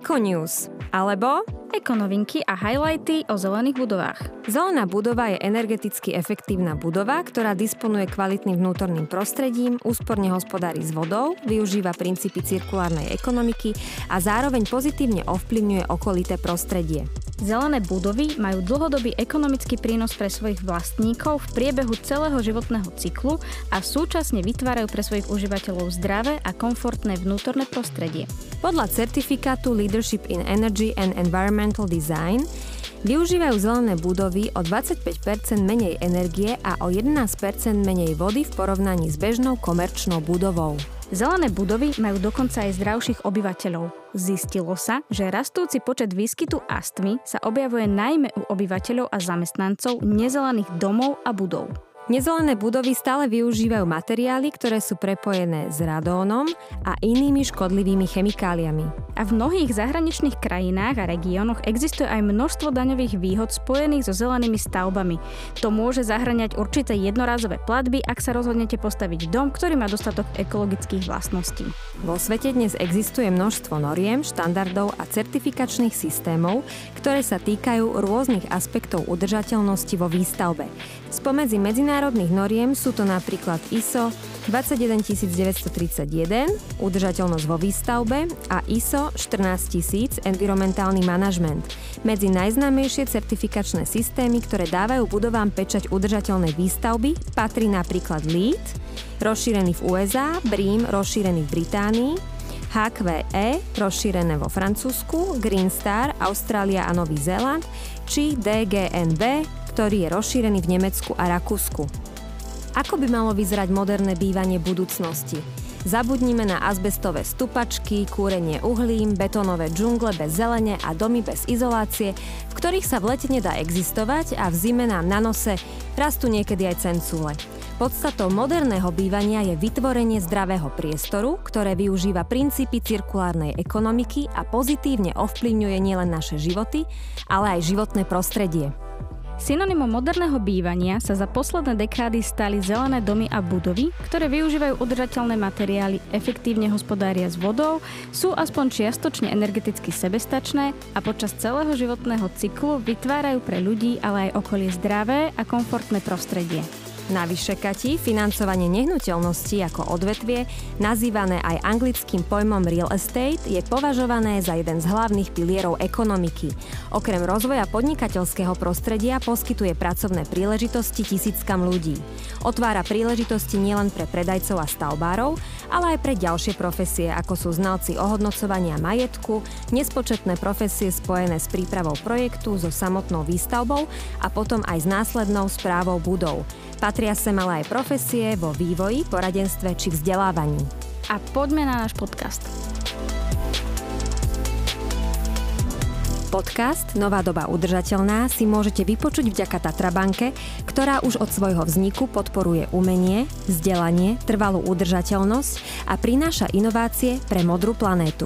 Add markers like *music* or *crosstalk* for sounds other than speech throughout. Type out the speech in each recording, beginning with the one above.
Econews alebo Ekonovinky a highlighty o zelených budovách. Zelená budova je energeticky efektívna budova, ktorá disponuje kvalitným vnútorným prostredím, úsporne hospodári s vodou, využíva princípy cirkulárnej ekonomiky a zároveň pozitívne ovplyvňuje okolité prostredie. Zelené budovy majú dlhodobý ekonomický prínos pre svojich vlastníkov v priebehu celého životného cyklu a súčasne vytvárajú pre svojich užívateľov zdravé a komfortné vnútorné prostredie. Podľa certifikátu Leadership in Energy and Environmental Design využívajú zelené budovy o 25% menej energie a o 11% menej vody v porovnaní s bežnou komerčnou budovou. Zelené budovy majú dokonca aj zdravších obyvateľov. Zistilo sa, že rastúci počet výskytu astmy sa objavuje najmä u obyvateľov a zamestnancov nezelených domov a budov. Nezelené budovy stále využívajú materiály, ktoré sú prepojené s radónom a inými škodlivými chemikáliami. A v mnohých zahraničných krajinách a regiónoch existuje aj množstvo daňových výhod spojených so zelenými stavbami. To môže zahrňať určité jednorázové platby, ak sa rozhodnete postaviť dom, ktorý má dostatok ekologických vlastností. Vo svete dnes existuje množstvo noriem, štandardov a certifikačných systémov, ktoré sa týkajú rôznych aspektov udržateľnosti vo výstavbe. Spomedzi medzinárodných noriem sú to napríklad ISO 21931 udržateľnosť vo výstavbe a ISO 14000 environmentálny manažment. Medzi najznámejšie certifikačné systémy, ktoré dávajú budovám pečať udržateľnej výstavby, patrí napríklad LEED, rozšírený v USA, BREEAM, rozšírený v Británii, HQE, rozšírené vo Francúzsku, Green Star, Austrália a Nový Zéland, či DGNB, ktorý je rozšírený v Nemecku a Rakúsku. Ako by malo vyzerať moderné bývanie budúcnosti? Zabudnime na azbestové stupačky, kúrenie uhlím, betónové džungle bez zelene a domy bez izolácie, v ktorých sa v lete nedá existovať a v zime nám na nose rastú niekedy aj cencúle. Podstatou moderného bývania je vytvorenie zdravého priestoru, ktoré využíva princípy cirkulárnej ekonomiky a pozitívne ovplyvňuje nielen naše životy, ale aj životné prostredie. Synonymom moderného bývania sa za posledné dekády stali zelené domy a budovy, ktoré využívajú udržateľné materiály, efektívne hospodária s vodou, sú aspoň čiastočne energeticky sebestačné a počas celého životného cyklu vytvárajú pre ľudí, ale aj okolie zdravé a komfortné prostredie. Navyše, Kati, financovanie nehnuteľnosti ako odvetvie, nazývané aj anglickým pojmom real estate, je považované za jeden z hlavných pilierov ekonomiky. Okrem rozvoja podnikateľského prostredia poskytuje pracovné príležitosti tisíckam ľudí. Otvára príležitosti nielen pre predajcov a stavbárov, ale aj pre ďalšie profesie, ako sú znalci ohodnocovania majetku, nespočetné profesie spojené s prípravou projektu, so samotnou výstavbou a potom aj s následnou správou budov. Patria sem ale aj profesie vo vývoji, poradenstve či vzdelávaní. A poďme na náš podcast. Podcast Nová doba udržateľná si môžete vypočuť vďaka Tatrabanke, ktorá už od svojho vzniku podporuje umenie, vzdelanie, trvalú udržateľnosť a prináša inovácie pre modrú planétu.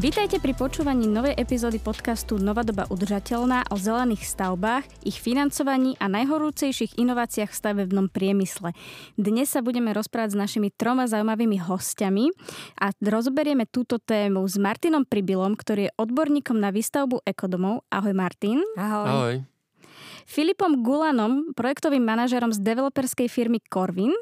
Vítajte pri počúvaní novej epizódy podcastu Nová doba udržateľná o zelených stavbách, ich financovaní a najhorúcejších inováciách v stavebnom priemysle. Dnes sa budeme rozprávať s našimi troma zaujímavými hostiami a rozoberieme túto tému s Martinom Pribilom, ktorý je odborníkom na výstavbu ekodomov. Ahoj Martin. Ahoj. Ahoj. Filipom Gulanom, projektovým manažerom z developerskej firmy Corvin.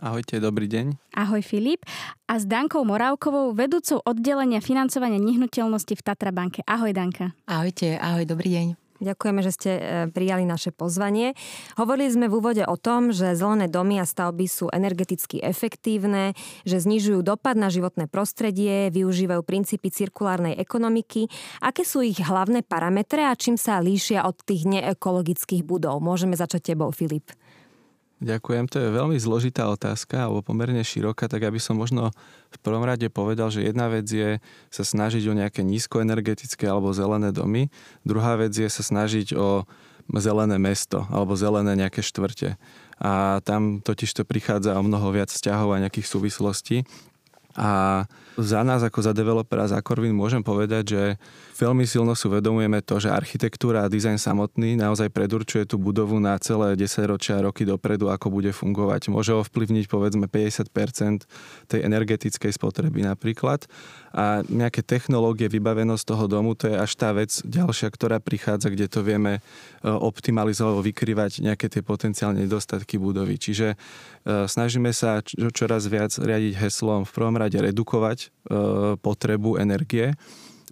Ahojte, dobrý deň. Ahoj Filip. A s Dankou Morávkovou, vedúcou oddelenia financovania nehnuteľnosti v Tatra banke. Ahoj Danka. Ahojte, ahoj, dobrý deň. Ďakujeme, že ste e, prijali naše pozvanie. Hovorili sme v úvode o tom, že zelené domy a stavby sú energeticky efektívne, že znižujú dopad na životné prostredie, využívajú princípy cirkulárnej ekonomiky. Aké sú ich hlavné parametre a čím sa líšia od tých neekologických budov? Môžeme začať tebou, Filip. Ďakujem, to je veľmi zložitá otázka, alebo pomerne široká, tak aby som možno v prvom rade povedal, že jedna vec je sa snažiť o nejaké nízkoenergetické alebo zelené domy, druhá vec je sa snažiť o zelené mesto alebo zelené nejaké štvrte. A tam totiž to prichádza o mnoho viac vzťahov a nejakých súvislostí. A za nás ako za developera za Corvin môžem povedať, že veľmi silno si uvedomujeme to, že architektúra a dizajn samotný naozaj predurčuje tú budovu na celé 10 ročia roky dopredu, ako bude fungovať. Môže ovplyvniť povedzme 50% tej energetickej spotreby napríklad. A nejaké technológie, vybavenosť toho domu, to je až tá vec ďalšia, ktorá prichádza, kde to vieme e, optimalizovať, vykrývať nejaké tie potenciálne nedostatky budovy. Čiže snažíme sa čoraz viac riadiť heslom v prvom rade redukovať e, potrebu energie,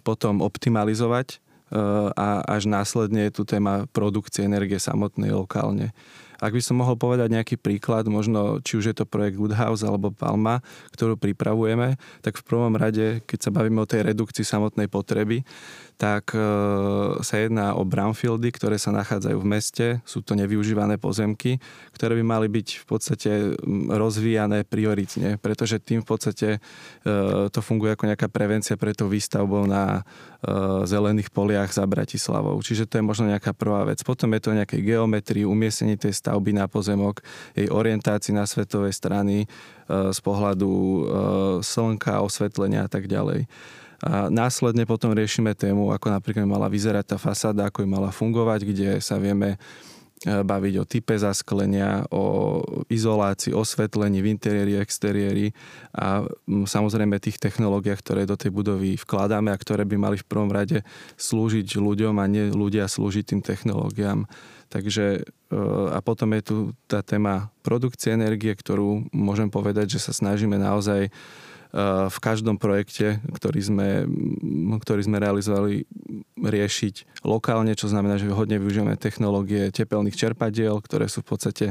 potom optimalizovať e, a až následne je tu téma produkcie energie samotnej lokálne. Ak by som mohol povedať nejaký príklad, možno či už je to projekt Woodhouse alebo Palma, ktorú pripravujeme, tak v prvom rade, keď sa bavíme o tej redukcii samotnej potreby, tak e, sa jedná o brownfieldy, ktoré sa nachádzajú v meste. Sú to nevyužívané pozemky, ktoré by mali byť v podstate rozvíjané prioritne, pretože tým v podstate e, to funguje ako nejaká prevencia pre tou výstavbou na e, zelených poliach za Bratislavou. Čiže to je možno nejaká prvá vec. Potom je to nejaké geometrii, umiestnenie tej stavby na pozemok, jej orientácii na svetové strany z pohľadu slnka, osvetlenia a tak ďalej. A následne potom riešime tému, ako napríklad mala vyzerať tá fasáda, ako by mala fungovať, kde sa vieme e, baviť o type zasklenia, o izolácii, osvetlení v interiéri, exteriéri a samozrejme tých technológiách, ktoré do tej budovy vkladáme a ktoré by mali v prvom rade slúžiť ľuďom a nie ľudia slúžiť tým technológiám. Takže e, a potom je tu tá téma produkcie energie, ktorú môžem povedať, že sa snažíme naozaj v každom projekte, ktorý sme, ktorý sme realizovali, riešiť lokálne, čo znamená, že hodne využívame technológie tepelných čerpadiel, ktoré sú v podstate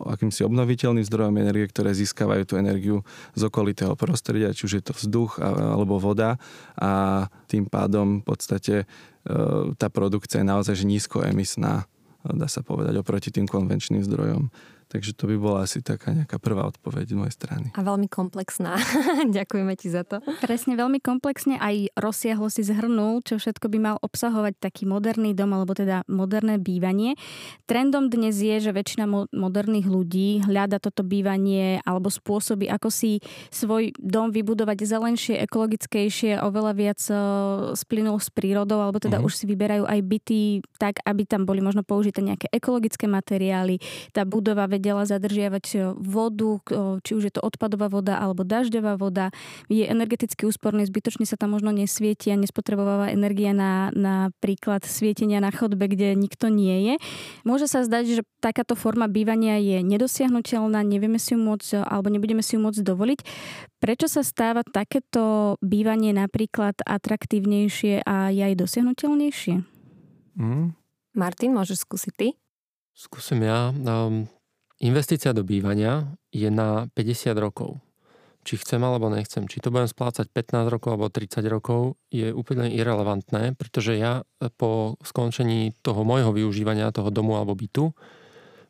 akýmsi obnoviteľným zdrojom energie, ktoré získavajú tú energiu z okolitého prostredia, či už je to vzduch alebo voda a tým pádom v podstate e, tá produkcia je naozaj nízkoemisná, dá sa povedať, oproti tým konvenčným zdrojom. Takže to by bola asi taká nejaká prvá odpoveď z mojej strany. A veľmi komplexná. *laughs* Ďakujeme ti za to. Presne, veľmi komplexne aj rozsiahlo si zhrnul, čo všetko by mal obsahovať taký moderný dom, alebo teda moderné bývanie. Trendom dnes je, že väčšina mo- moderných ľudí hľada toto bývanie alebo spôsoby, ako si svoj dom vybudovať zelenšie, ekologickejšie, oveľa viac uh, splynul s prírodou, alebo teda uh-huh. už si vyberajú aj byty tak, aby tam boli možno použité nejaké ekologické materiály. Tá budova vedela zadržiavať e, vodu, či už je to odpadová voda alebo dažďová voda. Je energeticky úsporný, zbytočne sa tam možno nesvieti a nespotrebováva energia na, na príklad svietenia na chodbe, kde nikto nie je. Môže sa zdať, že takáto forma bývania je nedosiahnutelná, nevieme si ju môcť alebo nebudeme si ju môcť dovoliť. Prečo sa stáva takéto bývanie napríklad atraktívnejšie a je aj dosiahnutelnejšie? Mm. Martin, môžeš skúsiť ty? Skúsim ja. Um, Investícia do bývania je na 50 rokov. Či chcem alebo nechcem, či to budem splácať 15 rokov alebo 30 rokov, je úplne irrelevantné, pretože ja po skončení toho môjho využívania toho domu alebo bytu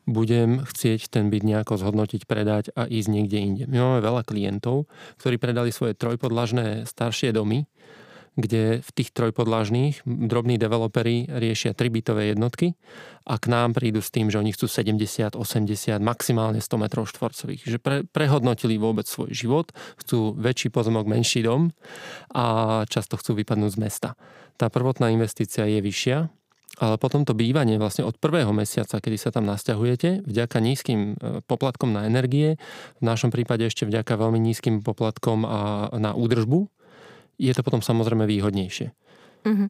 budem chcieť ten byt nejako zhodnotiť, predať a ísť niekde inde. My máme veľa klientov, ktorí predali svoje trojpodlažné staršie domy kde v tých trojpodlažných drobní developeri riešia 3 bytové jednotky a k nám prídu s tým, že oni chcú 70, 80, maximálne 100 metrov štvorcových. Že pre, prehodnotili vôbec svoj život, chcú väčší pozemok, menší dom a často chcú vypadnúť z mesta. Tá prvotná investícia je vyššia, ale potom to bývanie vlastne od prvého mesiaca, kedy sa tam nasťahujete, vďaka nízkym e, poplatkom na energie, v našom prípade ešte vďaka veľmi nízkym poplatkom a na údržbu, je to potom samozrejme výhodnejšie. Uh-huh.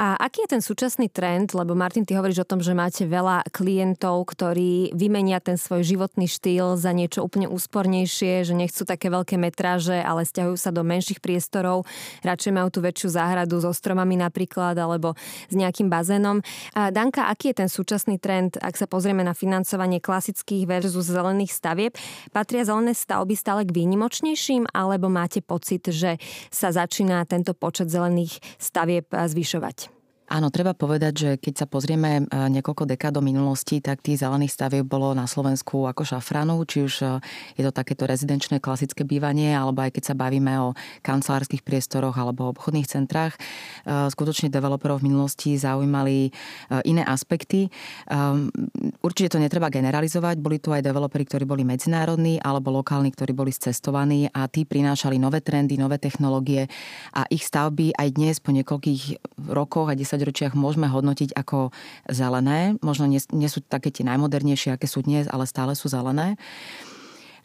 A aký je ten súčasný trend? Lebo Martin, ty hovoríš o tom, že máte veľa klientov, ktorí vymenia ten svoj životný štýl za niečo úplne úspornejšie, že nechcú také veľké metráže, ale stiahujú sa do menších priestorov. Radšej majú tú väčšiu záhradu so stromami napríklad, alebo s nejakým bazénom. A Danka, aký je ten súčasný trend, ak sa pozrieme na financovanie klasických versus zelených stavieb? Patria zelené stavby stále k výnimočnejším, alebo máte pocit, že sa začína tento počet zelených stavieb zvyšovať? Áno, treba povedať, že keď sa pozrieme niekoľko dekád do minulosti, tak tých zelených stavieb bolo na Slovensku ako šafranu, či už je to takéto rezidenčné klasické bývanie, alebo aj keď sa bavíme o kancelárskych priestoroch alebo obchodných centrách. Skutočne developerov v minulosti zaujímali iné aspekty. Určite to netreba generalizovať. Boli tu aj developeri, ktorí boli medzinárodní alebo lokálni, ktorí boli cestovaní a tí prinášali nové trendy, nové technológie a ich stavby aj dnes po niekoľkých rokoch a 10 desaťročiach môžeme hodnotiť ako zelené. Možno nie, nie sú také tie najmodernejšie, aké sú dnes, ale stále sú zelené.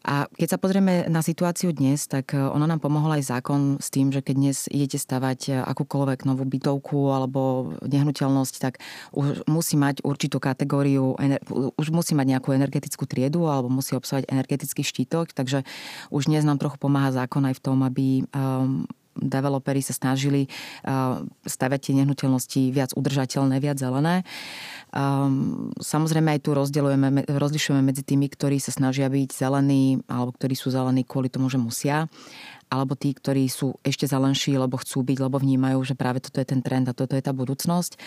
A keď sa pozrieme na situáciu dnes, tak e, ono nám pomohol aj zákon s tým, že keď dnes idete stavať e, akúkoľvek novú bytovku alebo nehnuteľnosť, tak už musí mať určitú kategóriu, už musí mať nejakú energetickú triedu alebo musí obsahovať energetický štítok, takže už dnes nám trochu pomáha zákon aj v tom, aby um, developeri sa snažili uh, stavať tie nehnuteľnosti viac udržateľné, viac zelené. Um, samozrejme aj tu rozdielujeme, rozlišujeme medzi tými, ktorí sa snažia byť zelení alebo ktorí sú zelení kvôli tomu, že musia alebo tí, ktorí sú ešte zelenší, lebo chcú byť, lebo vnímajú, že práve toto je ten trend a toto je tá budúcnosť.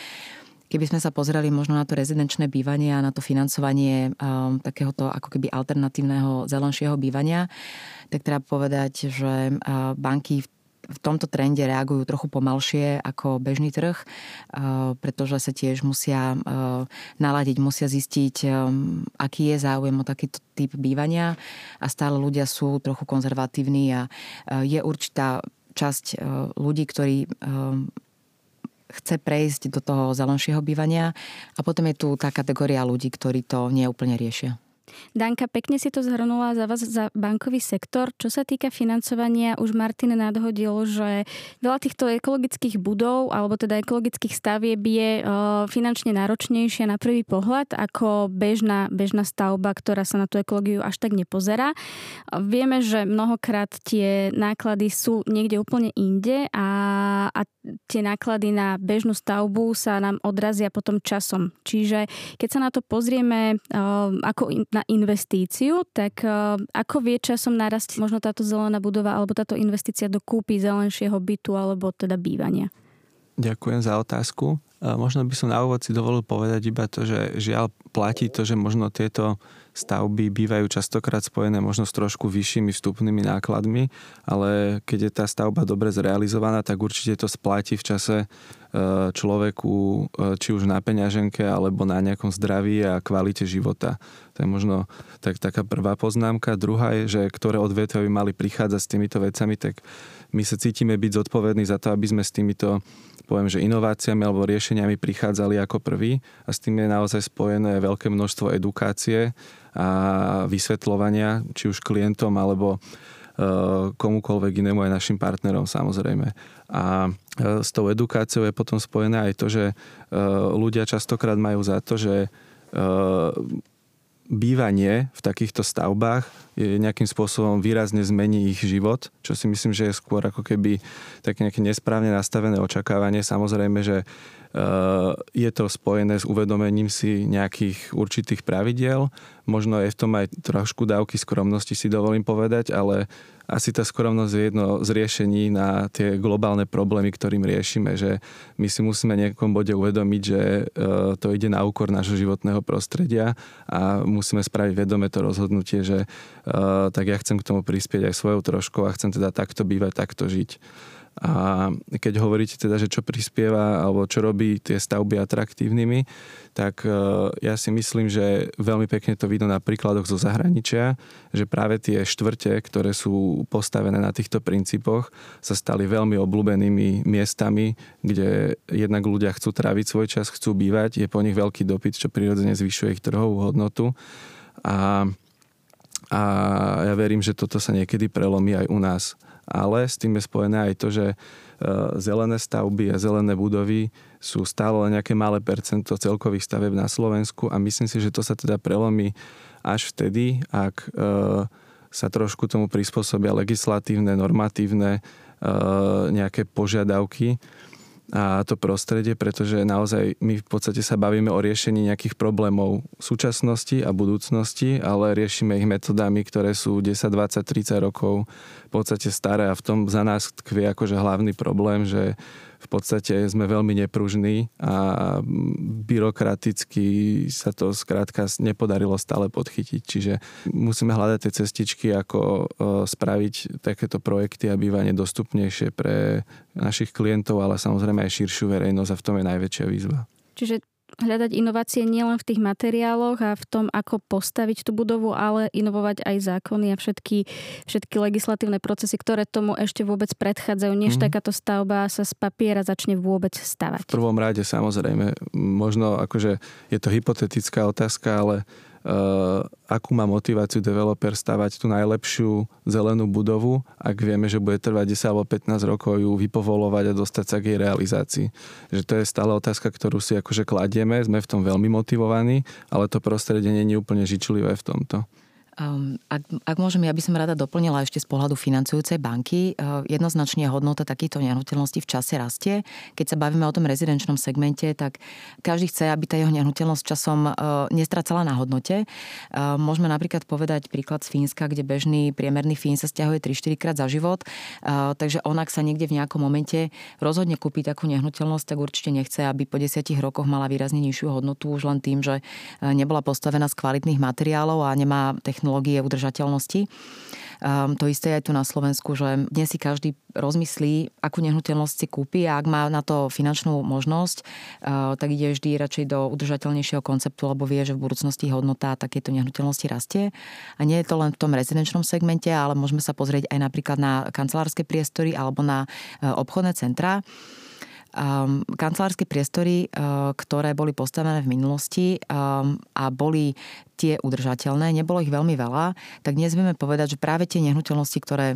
Keby sme sa pozreli možno na to rezidenčné bývanie a na to financovanie um, takéhoto ako keby alternatívneho zelenšieho bývania, tak treba povedať, že uh, banky v v tomto trende reagujú trochu pomalšie ako bežný trh, eh, pretože sa tiež musia eh, naladiť, musia zistiť, eh, aký je záujem o takýto typ bývania a stále ľudia sú trochu konzervatívni a je určitá časť ľudí, ktorí chce prejsť do toho zelenšieho bývania a potom je tu tá kategória ľudí, ktorí to neúplne riešia. Danka, pekne si to zhrnula za vás za bankový sektor. Čo sa týka financovania, už Martin nadhodil, že veľa týchto ekologických budov alebo teda ekologických stavieb je finančne náročnejšia na prvý pohľad ako bežná, bežná stavba, ktorá sa na tú ekológiu až tak nepozerá. Vieme, že mnohokrát tie náklady sú niekde úplne inde a, a tie náklady na bežnú stavbu sa nám odrazia potom časom. Čiže keď sa na to pozrieme ako na investíciu, tak uh, ako vie časom narasť možno táto zelená budova alebo táto investícia do kúpy zelenšieho bytu alebo teda bývania? Ďakujem za otázku. Možno by som na úvod si dovolil povedať iba to, že žiaľ platí to, že možno tieto stavby bývajú častokrát spojené možno s trošku vyššími vstupnými nákladmi, ale keď je tá stavba dobre zrealizovaná, tak určite to splatí v čase e, človeku, e, či už na peňaženke, alebo na nejakom zdraví a kvalite života. To je možno tak, taká prvá poznámka. Druhá je, že ktoré odvetvia by mali prichádzať s týmito vecami, tak my sa cítime byť zodpovední za to, aby sme s týmito poviem, že inováciami alebo riešeniami prichádzali ako prvý a s tým je naozaj spojené veľké množstvo edukácie a vysvetľovania, či už klientom alebo e, komukoľvek inému aj našim partnerom samozrejme. A e, s tou edukáciou je potom spojené aj to, že e, ľudia častokrát majú za to, že bývanie v takýchto stavbách nejakým spôsobom výrazne zmení ich život, čo si myslím, že je skôr ako keby také nejaké nesprávne nastavené očakávanie. Samozrejme, že je to spojené s uvedomením si nejakých určitých pravidiel. Možno je v tom aj trošku dávky skromnosti, si dovolím povedať, ale asi tá skromnosť je jedno z riešení na tie globálne problémy, ktorým riešime, že my si musíme nejakom bode uvedomiť, že eh, to ide na úkor nášho životného prostredia a musíme spraviť vedome to rozhodnutie, že eh, tak ja chcem k tomu prispieť aj svojou troškou a chcem teda takto bývať, takto žiť. A keď hovoríte teda, že čo prispieva alebo čo robí tie stavby atraktívnymi, tak e, ja si myslím, že veľmi pekne to vidno na príkladoch zo zahraničia, že práve tie štvrte, ktoré sú postavené na týchto princípoch, sa stali veľmi obľúbenými miestami, kde jednak ľudia chcú tráviť svoj čas, chcú bývať, je po nich veľký dopyt, čo prirodzene zvyšuje ich trhovú hodnotu. A, a ja verím, že toto sa niekedy prelomí aj u nás. Ale s tým je spojené aj to, že e, zelené stavby a zelené budovy sú stále len nejaké malé percento celkových staveb na Slovensku a myslím si, že to sa teda prelomí až vtedy, ak e, sa trošku tomu prispôsobia legislatívne, normatívne e, nejaké požiadavky a to prostredie, pretože naozaj my v podstate sa bavíme o riešení nejakých problémov súčasnosti a budúcnosti, ale riešime ich metodami, ktoré sú 10, 20, 30 rokov v podstate staré a v tom za nás tkvie akože hlavný problém, že v podstate sme veľmi nepružní a byrokraticky sa to skrátka nepodarilo stále podchytiť. Čiže musíme hľadať tie cestičky, ako e, spraviť takéto projekty a bývanie dostupnejšie pre našich klientov, ale samozrejme aj širšiu verejnosť a v tom je najväčšia výzva. Čiže hľadať inovácie nielen v tých materiáloch a v tom, ako postaviť tú budovu, ale inovovať aj zákony a všetky, všetky legislatívne procesy, ktoré tomu ešte vôbec predchádzajú, než mm. takáto stavba sa z papiera začne vôbec stavať. V prvom rade samozrejme, možno akože je to hypotetická otázka, ale akú má motiváciu developer stavať tú najlepšiu zelenú budovu, ak vieme, že bude trvať 10 alebo 15 rokov ju vypovolovať a dostať sa k jej realizácii. Že to je stále otázka, ktorú si akože kladieme, sme v tom veľmi motivovaní, ale to prostredie nie je úplne žičlivé v tomto. Um, ak, ak môžem, ja by som rada doplnila ešte z pohľadu financujúcej banky. Uh, jednoznačne hodnota takýchto nehnuteľností v čase rastie. Keď sa bavíme o tom rezidenčnom segmente, tak každý chce, aby tá jeho nehnuteľnosť časom uh, nestracala na hodnote. Uh, môžeme napríklad povedať príklad z Fínska, kde bežný priemerný Fín sa stiahuje 3-4 krát za život. Uh, takže on, ak sa niekde v nejakom momente rozhodne kúpiť takú nehnuteľnosť, tak určite nechce, aby po 10 rokoch mala výrazne nižšiu hodnotu už len tým, že nebola postavená z kvalitných materiálov a nemá technológiu technológie udržateľnosti. Um, to isté aj tu na Slovensku, že dnes si každý rozmyslí, akú nehnuteľnosť si kúpi a ak má na to finančnú možnosť, uh, tak ide vždy radšej do udržateľnejšieho konceptu, lebo vie, že v budúcnosti hodnota takéto nehnuteľnosti rastie. A nie je to len v tom rezidenčnom segmente, ale môžeme sa pozrieť aj napríklad na kancelárske priestory alebo na uh, obchodné centrá um, kancelárske priestory, uh, ktoré boli postavené v minulosti um, a boli tie udržateľné, nebolo ich veľmi veľa, tak dnes vieme povedať, že práve tie nehnuteľnosti, ktoré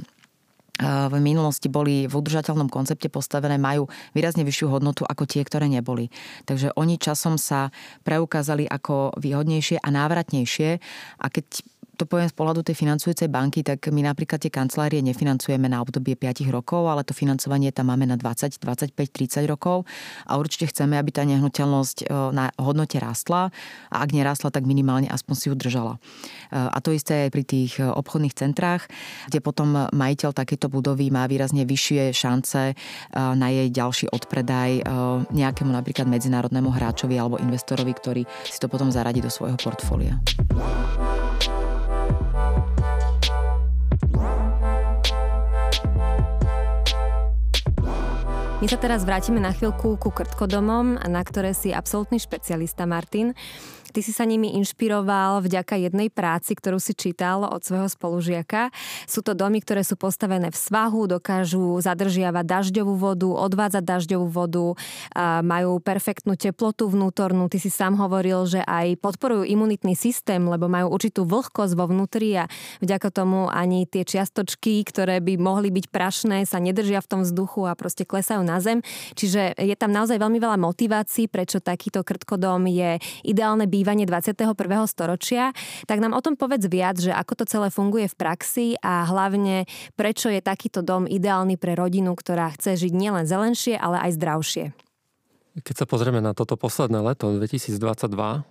v minulosti boli v udržateľnom koncepte postavené, majú výrazne vyššiu hodnotu ako tie, ktoré neboli. Takže oni časom sa preukázali ako výhodnejšie a návratnejšie a keď to poviem z pohľadu tej financujúcej banky, tak my napríklad tie kancelárie nefinancujeme na obdobie 5 rokov, ale to financovanie tam máme na 20, 25, 30 rokov a určite chceme, aby tá nehnuteľnosť e, na hodnote rastla a ak nerastla, tak minimálne aspoň si ju držala. E, a to isté aj pri tých e, obchodných centrách, kde potom majiteľ takéto budovy má výrazne vyššie šance na jej ďalší odpredaj nejakému napríklad medzinárodnému hráčovi alebo investorovi, ktorý si to potom zaradí do svojho portfólia. My sa teraz vrátime na chvíľku ku krtkodomom, na ktoré si absolútny špecialista Martin. Ty si sa nimi inšpiroval vďaka jednej práci, ktorú si čítal od svojho spolužiaka. Sú to domy, ktoré sú postavené v svahu, dokážu zadržiavať dažďovú vodu, odvádzať dažďovú vodu, majú perfektnú teplotu vnútornú. Ty si sám hovoril, že aj podporujú imunitný systém, lebo majú určitú vlhkosť vo vnútri a vďaka tomu ani tie čiastočky, ktoré by mohli byť prašné, sa nedržia v tom vzduchu a proste klesajú na zem. Čiže je tam naozaj veľmi veľa motivácií, prečo takýto krtkodom je ideálne bývanie bývanie 21. storočia, tak nám o tom povedz viac, že ako to celé funguje v praxi a hlavne prečo je takýto dom ideálny pre rodinu, ktorá chce žiť nielen zelenšie, ale aj zdravšie. Keď sa pozrieme na toto posledné leto 2022,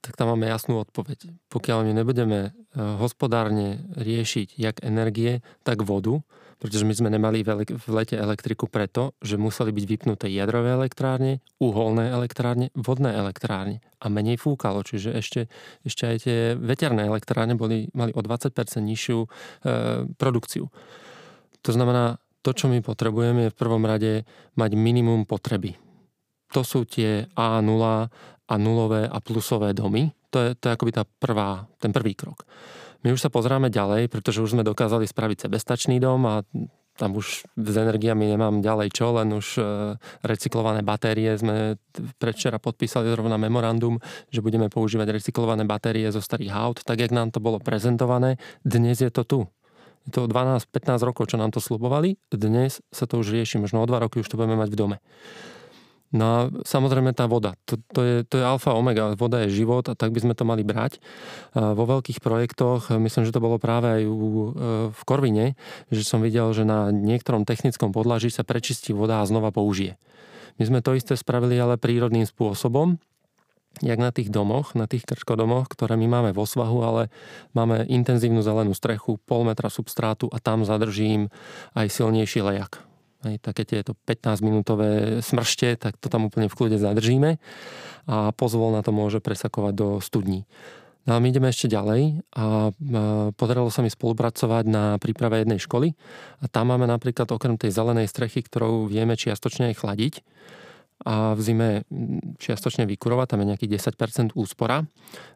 tak tam máme jasnú odpoveď. Pokiaľ my nebudeme eh, hospodárne riešiť jak energie, tak vodu, pretože my sme nemali v lete elektriku preto, že museli byť vypnuté jadrové elektrárne, uholné elektrárne, vodné elektrárne a menej fúkalo, čiže ešte, ešte aj tie veterné elektrárne boli, mali o 20% nižšiu e, produkciu. To znamená, to, čo my potrebujeme, je v prvom rade mať minimum potreby. To sú tie A0 a nulové a plusové domy. To je, to je akoby tá prvá, ten prvý krok. My už sa pozráme ďalej, pretože už sme dokázali spraviť sebestačný dom a tam už s energiami nemám ďalej čo, len už e, recyklované batérie sme predvčera podpísali zrovna memorandum, že budeme používať recyklované batérie zo starých aut, tak jak nám to bolo prezentované. Dnes je to tu. Je to 12-15 rokov, čo nám to slubovali. Dnes sa to už rieši, možno o dva roky už to budeme mať v dome. No a samozrejme tá voda. To, to, je, to je alfa omega. Voda je život a tak by sme to mali brať. Vo veľkých projektoch, myslím, že to bolo práve aj u, e, v Korvine, že som videl, že na niektorom technickom podlaží sa prečistí voda a znova použije. My sme to isté spravili ale prírodným spôsobom, jak na tých domoch, na tých krčkodomoch, ktoré my máme vo svahu, ale máme intenzívnu zelenú strechu, pol metra substrátu a tam zadržím aj silnejší lejak Hej, také tieto 15-minútové smršte, tak to tam úplne v kľude zadržíme a pozvol na to môže presakovať do studní. No a my ideme ešte ďalej a podarilo sa mi spolupracovať na príprave jednej školy a tam máme napríklad okrem tej zelenej strechy, ktorou vieme čiastočne aj chladiť a v zime čiastočne vykurovať, tam je nejakých 10% úspora.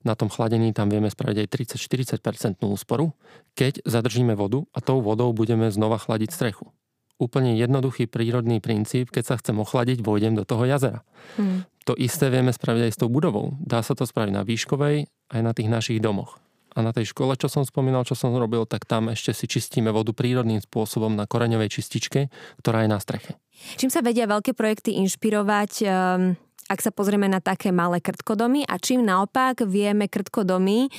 Na tom chladení tam vieme spraviť aj 30-40% úsporu, keď zadržíme vodu a tou vodou budeme znova chladiť strechu úplne jednoduchý prírodný princíp, keď sa chcem ochladiť, vojdem do toho jazera. Hmm. To isté vieme spraviť aj s tou budovou. Dá sa to spraviť na výškovej aj na tých našich domoch. A na tej škole, čo som spomínal, čo som robil, tak tam ešte si čistíme vodu prírodným spôsobom na koreňovej čističke, ktorá je na streche. Čím sa vedia veľké projekty inšpirovať? Um ak sa pozrieme na také malé krtkodomy a čím naopak vieme krtkodomy e,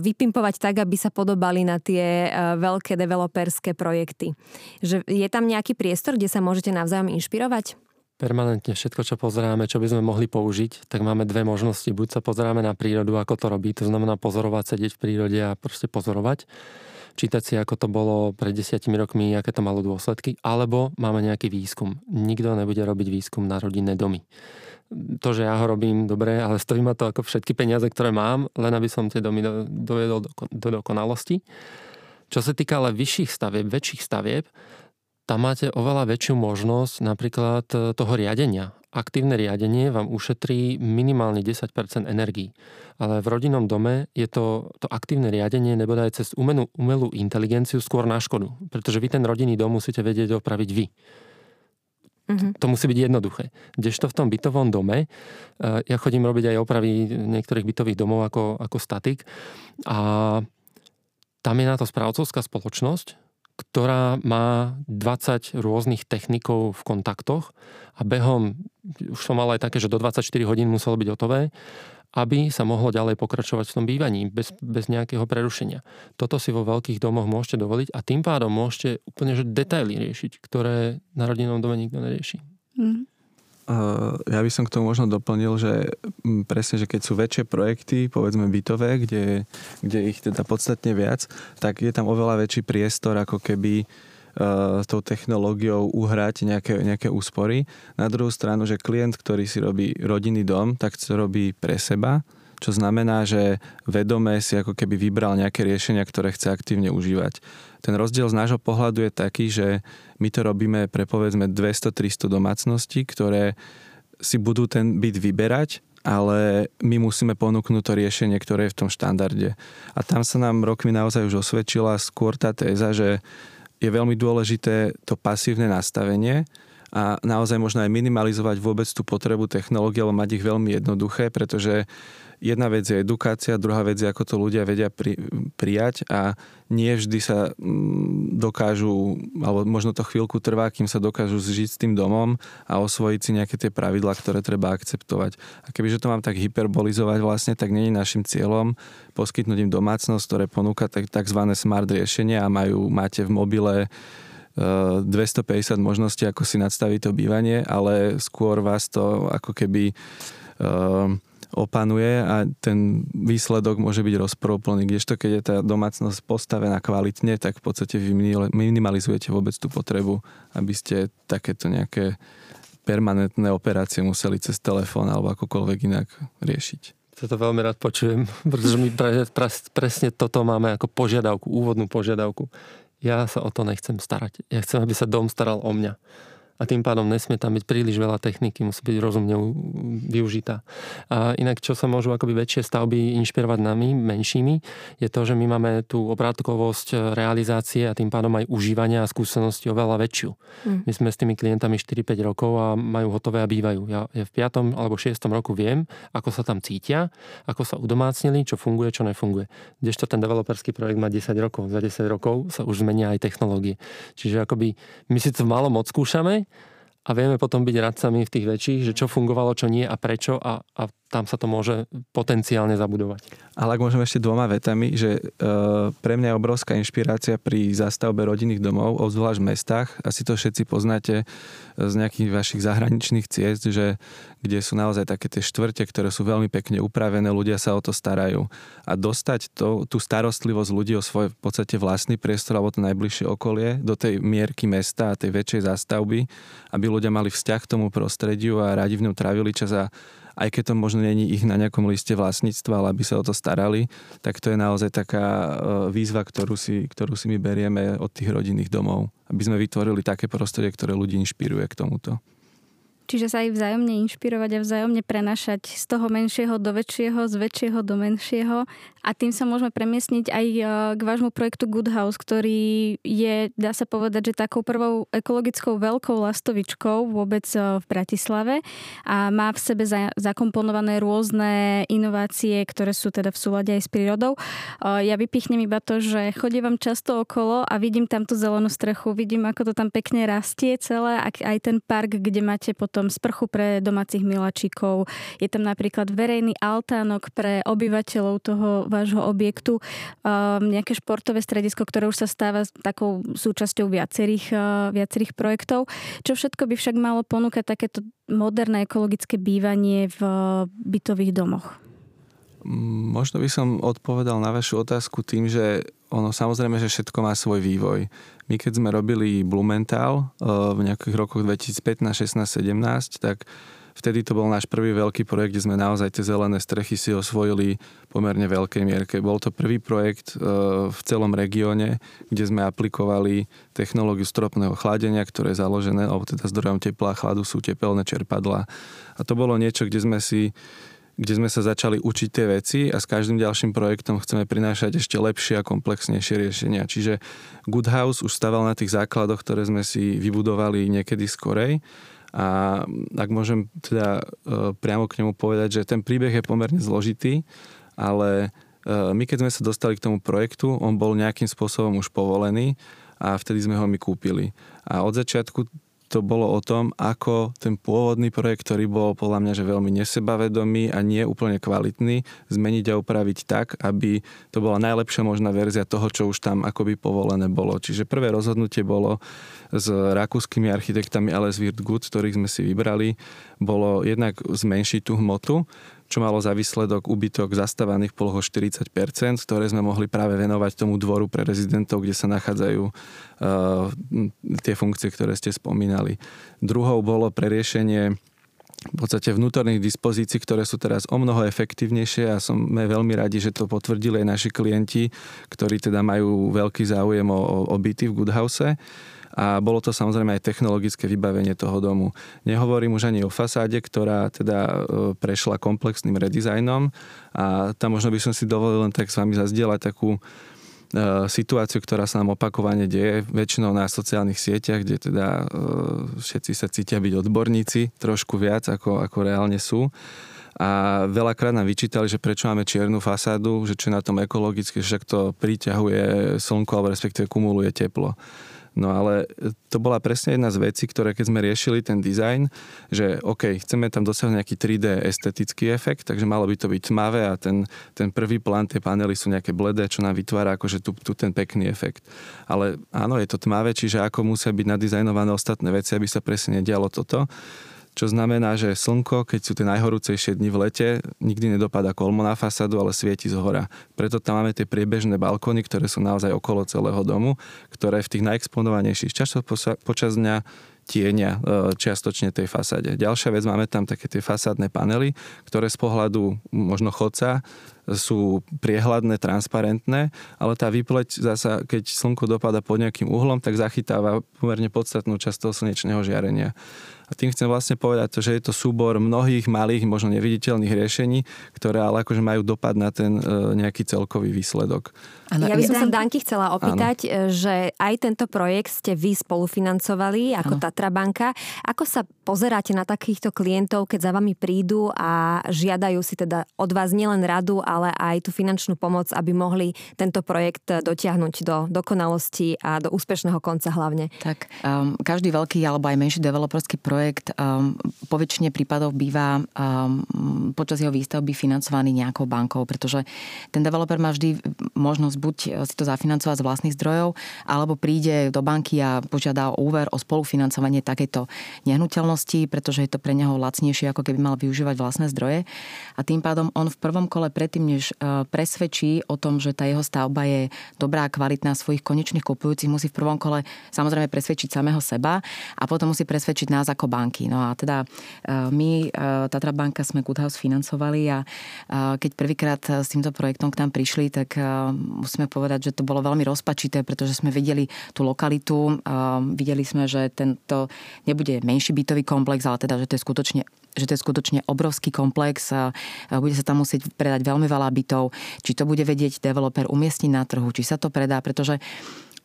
vypimpovať tak, aby sa podobali na tie e, veľké developerské projekty. Že je tam nejaký priestor, kde sa môžete navzájom inšpirovať? Permanentne všetko, čo pozeráme, čo by sme mohli použiť, tak máme dve možnosti. Buď sa pozeráme na prírodu, ako to robí, to znamená pozorovať, sedieť v prírode a proste pozorovať čítať si, ako to bolo pred desiatimi rokmi, aké to malo dôsledky, alebo máme nejaký výskum. Nikto nebude robiť výskum na rodinné domy to, že ja ho robím dobre, ale stojí ma to ako všetky peniaze, ktoré mám, len aby som tie domy do, dovedol do, do dokonalosti. Čo sa týka ale vyšších stavieb, väčších stavieb, tam máte oveľa väčšiu možnosť napríklad e, toho riadenia. Aktívne riadenie vám ušetrí minimálne 10% energií. Ale v rodinnom dome je to, to aktívne riadenie nebodaj cez umelú, umelú inteligenciu skôr na škodu. Pretože vy ten rodinný dom musíte vedieť opraviť vy. Mm-hmm. To musí byť jednoduché. Kdežto v tom bytovom dome, e, ja chodím robiť aj opravy niektorých bytových domov ako, ako statik a tam je na to správcovská spoločnosť, ktorá má 20 rôznych technikov v kontaktoch a behom, už som mal aj také, že do 24 hodín muselo byť hotové aby sa mohlo ďalej pokračovať v tom bývaní bez, bez nejakého prerušenia. Toto si vo veľkých domoch môžete dovoliť a tým pádom môžete úplne že detaily riešiť, ktoré na rodinnom dome nikto nerieši. Mm. Ja by som k tomu možno doplnil, že presne, že keď sú väčšie projekty, povedzme bytové, kde, kde ich teda podstatne viac, tak je tam oveľa väčší priestor, ako keby uh, tou technológiou uhrať nejaké, nejaké úspory. Na druhú stranu, že klient, ktorý si robí rodinný dom, tak to robí pre seba, čo znamená, že vedome si ako keby vybral nejaké riešenia, ktoré chce aktívne užívať. Ten rozdiel z nášho pohľadu je taký, že my to robíme pre povedzme 200-300 domácností, ktoré si budú ten byt vyberať ale my musíme ponúknuť to riešenie, ktoré je v tom štandarde. A tam sa nám rokmi naozaj už osvedčila skôr tá téza, že je veľmi dôležité to pasívne nastavenie a naozaj možno aj minimalizovať vôbec tú potrebu technológie, ale mať ich veľmi jednoduché, pretože jedna vec je edukácia, druhá vec je, ako to ľudia vedia pri, prijať a nie vždy sa mm, dokážu, alebo možno to chvíľku trvá, kým sa dokážu zžiť s tým domom a osvojiť si nejaké tie pravidlá, ktoré treba akceptovať. A kebyže to mám tak hyperbolizovať vlastne, tak není našim cieľom poskytnúť im domácnosť, ktoré ponúka tzv. smart riešenia a majú, máte v mobile 250 eh, možností, ako si nadstaviť to bývanie, ale skôr vás to ako keby uh, opanuje a ten výsledok môže byť rozprúplný. Kdežto keď je tá domácnosť postavená kvalitne, tak v podstate vy minimalizujete vôbec tú potrebu, aby ste takéto nejaké permanentné operácie museli cez telefón alebo akokoľvek inak riešiť. Ja to veľmi rád počujem, pretože my pre, pre, presne toto máme ako požiadavku, úvodnú požiadavku. Ja sa o to nechcem starať. Ja chcem, aby sa dom staral o mňa a tým pádom nesmie tam byť príliš veľa techniky, musí byť rozumne využitá. A inak, čo sa môžu akoby väčšie stavby inšpirovať nami, menšími, je to, že my máme tú obrátkovosť realizácie a tým pádom aj užívania a skúsenosti oveľa väčšiu. Mm. My sme s tými klientami 4-5 rokov a majú hotové a bývajú. Ja, ja v 5. alebo 6. roku viem, ako sa tam cítia, ako sa udomácnili, čo funguje, čo nefunguje. Kdežto ten developerský projekt má 10 rokov. Za 10 rokov sa už zmenia aj technológie. Čiže akoby my si to malom odskúšame, a vieme potom byť radcami v tých väčších, že čo fungovalo, čo nie a prečo a, a tam sa to môže potenciálne zabudovať. Ale ak môžem ešte dvoma vetami, že e, pre mňa je obrovská inšpirácia pri zastavbe rodinných domov, obzvlášť v mestách. Asi to všetci poznáte z nejakých vašich zahraničných ciest, že kde sú naozaj také tie štvrte, ktoré sú veľmi pekne upravené, ľudia sa o to starajú. A dostať to, tú starostlivosť ľudí o svoj v podstate vlastný priestor alebo to najbližšie okolie do tej mierky mesta a tej väčšej zástavby, aby ľudia mali vzťah k tomu prostrediu a radi v ňom trávili čas a aj keď to možno není ich na nejakom liste vlastníctva, ale aby sa o to starali, tak to je naozaj taká e, výzva, ktorú si, ktorú si my berieme od tých rodinných domov, aby sme vytvorili také prostredie, ktoré ľudí inšpiruje k tomuto. Čiže sa aj vzájomne inšpirovať a vzájomne prenašať z toho menšieho do väčšieho, z väčšieho do menšieho. A tým sa môžeme premiesniť aj e, k vášmu projektu Good House, ktorý je, dá sa povedať, že takou prvou ekologickou veľkou lastovičkou vôbec e, v Bratislave a má v sebe zakomponované rôzne inovácie, ktoré sú teda v súlade aj s prírodou. E, ja vypichnem iba to, že chodím často okolo a vidím tam tú zelenú strechu, vidím, ako to tam pekne rastie celé, aj ten park, kde máte pod potom sprchu pre domácich miláčikov. Je tam napríklad verejný altánok pre obyvateľov toho vášho objektu, um, nejaké športové stredisko, ktoré už sa stáva takou súčasťou viacerých, uh, viacerých projektov. Čo všetko by však malo ponúkať takéto moderné ekologické bývanie v bytových domoch? Možno by som odpovedal na vašu otázku tým, že ono samozrejme, že všetko má svoj vývoj. My keď sme robili Blumenthal eh, v nejakých rokoch 2015, 16, 17, tak vtedy to bol náš prvý veľký projekt, kde sme naozaj tie zelené strechy si osvojili pomerne veľkej mierke. Bol to prvý projekt eh, v celom regióne, kde sme aplikovali technológiu stropného chladenia, ktoré je založené, alebo teda zdrojom tepla a chladu sú tepelné čerpadla. A to bolo niečo, kde sme si kde sme sa začali učiť tie veci a s každým ďalším projektom chceme prinášať ešte lepšie a komplexnejšie riešenia. Čiže Good House už staval na tých základoch, ktoré sme si vybudovali niekedy skorej. A ak môžem teda e, priamo k nemu povedať, že ten príbeh je pomerne zložitý, ale e, my keď sme sa dostali k tomu projektu, on bol nejakým spôsobom už povolený a vtedy sme ho my kúpili. A od začiatku to bolo o tom, ako ten pôvodný projekt, ktorý bol podľa mňa že veľmi nesebavedomý a nie úplne kvalitný, zmeniť a upraviť tak, aby to bola najlepšia možná verzia toho, čo už tam akoby povolené bolo. Čiže prvé rozhodnutie bolo s rakúskymi architektami Ales Good, ktorých sme si vybrali, bolo jednak zmenšiť tú hmotu, čo malo za výsledok úbytok zastávaných poloh 40%, ktoré sme mohli práve venovať tomu dvoru pre rezidentov, kde sa nachádzajú uh, tie funkcie, ktoré ste spomínali. Druhou bolo preriešenie v podstate vnútorných dispozícií, ktoré sú teraz o mnoho efektívnejšie a sme veľmi radi, že to potvrdili aj naši klienti, ktorí teda majú veľký záujem o, o byty v Goodhouse a bolo to samozrejme aj technologické vybavenie toho domu. Nehovorím už ani o fasáde, ktorá teda e, prešla komplexným redizajnom a tam možno by som si dovolil len tak s vami zazdieľať takú e, situáciu, ktorá sa nám opakovane deje, väčšinou na sociálnych sieťach, kde teda e, všetci sa cítia byť odborníci trošku viac, ako, ako reálne sú. A veľakrát nám vyčítali, že prečo máme čiernu fasádu, že čo je na tom ekologické, že to priťahuje slnko alebo respektíve kumuluje teplo. No ale to bola presne jedna z vecí, ktoré keď sme riešili ten dizajn, že OK, chceme tam dosiahnuť nejaký 3D estetický efekt, takže malo by to byť tmavé a ten, ten prvý plán, tie panely sú nejaké bledé, čo nám vytvára akože tu, tu ten pekný efekt. Ale áno, je to tmavé, čiže ako musia byť nadizajnované ostatné veci, aby sa presne nedialo toto čo znamená, že slnko, keď sú tie najhorúcejšie dni v lete, nikdy nedopada kolmo na fasádu, ale svieti z hora. Preto tam máme tie priebežné balkóny, ktoré sú naozaj okolo celého domu, ktoré v tých najexponovanejších časoch počas dňa tienia e, čiastočne tej fasáde. Ďalšia vec, máme tam také tie fasádne panely, ktoré z pohľadu možno chodca sú priehľadné, transparentné, ale tá výpleť zasa, keď slnko dopada pod nejakým uhlom, tak zachytáva pomerne podstatnú časť toho slnečného žiarenia. A tým chcem vlastne povedať to, že je to súbor mnohých malých, možno neviditeľných riešení, ktoré ale akože majú dopad na ten e, nejaký celkový výsledok. Ano, ja by som sa Danky chcela opýtať, ano. že aj tento projekt ste vy spolufinancovali ako ano. Tatra banka. Ako sa pozeráte na takýchto klientov, keď za vami prídu a žiadajú si teda od vás nielen radu, ale aj tú finančnú pomoc, aby mohli tento projekt dotiahnuť do dokonalosti a do úspešného konca hlavne? Tak um, každý veľký alebo aj menší developerský projekt projekt um, po väčšine prípadov býva um, počas jeho výstavby financovaný nejakou bankou, pretože ten developer má vždy možnosť buď si to zafinancovať z vlastných zdrojov, alebo príde do banky a požiada o úver o spolufinancovanie takejto nehnuteľnosti, pretože je to pre neho lacnejšie, ako keby mal využívať vlastné zdroje. A tým pádom on v prvom kole predtým, než uh, presvedčí o tom, že tá jeho stavba je dobrá a kvalitná svojich konečných kupujúcich, musí v prvom kole samozrejme presvedčiť samého seba a potom musí presvedčiť nás ako banky. No a teda uh, my, uh, Tatra banka, sme Good House financovali a keď prvýkrát s týmto projektom k nám prišli, tak musíme povedať, že to bolo veľmi rozpačité, pretože sme videli tú lokalitu, videli sme, že tento nebude menší bytový komplex, ale teda, že to je skutočne že to je skutočne obrovský komplex bude sa tam musieť predať veľmi veľa bytov, či to bude vedieť developer umiestniť na trhu, či sa to predá, pretože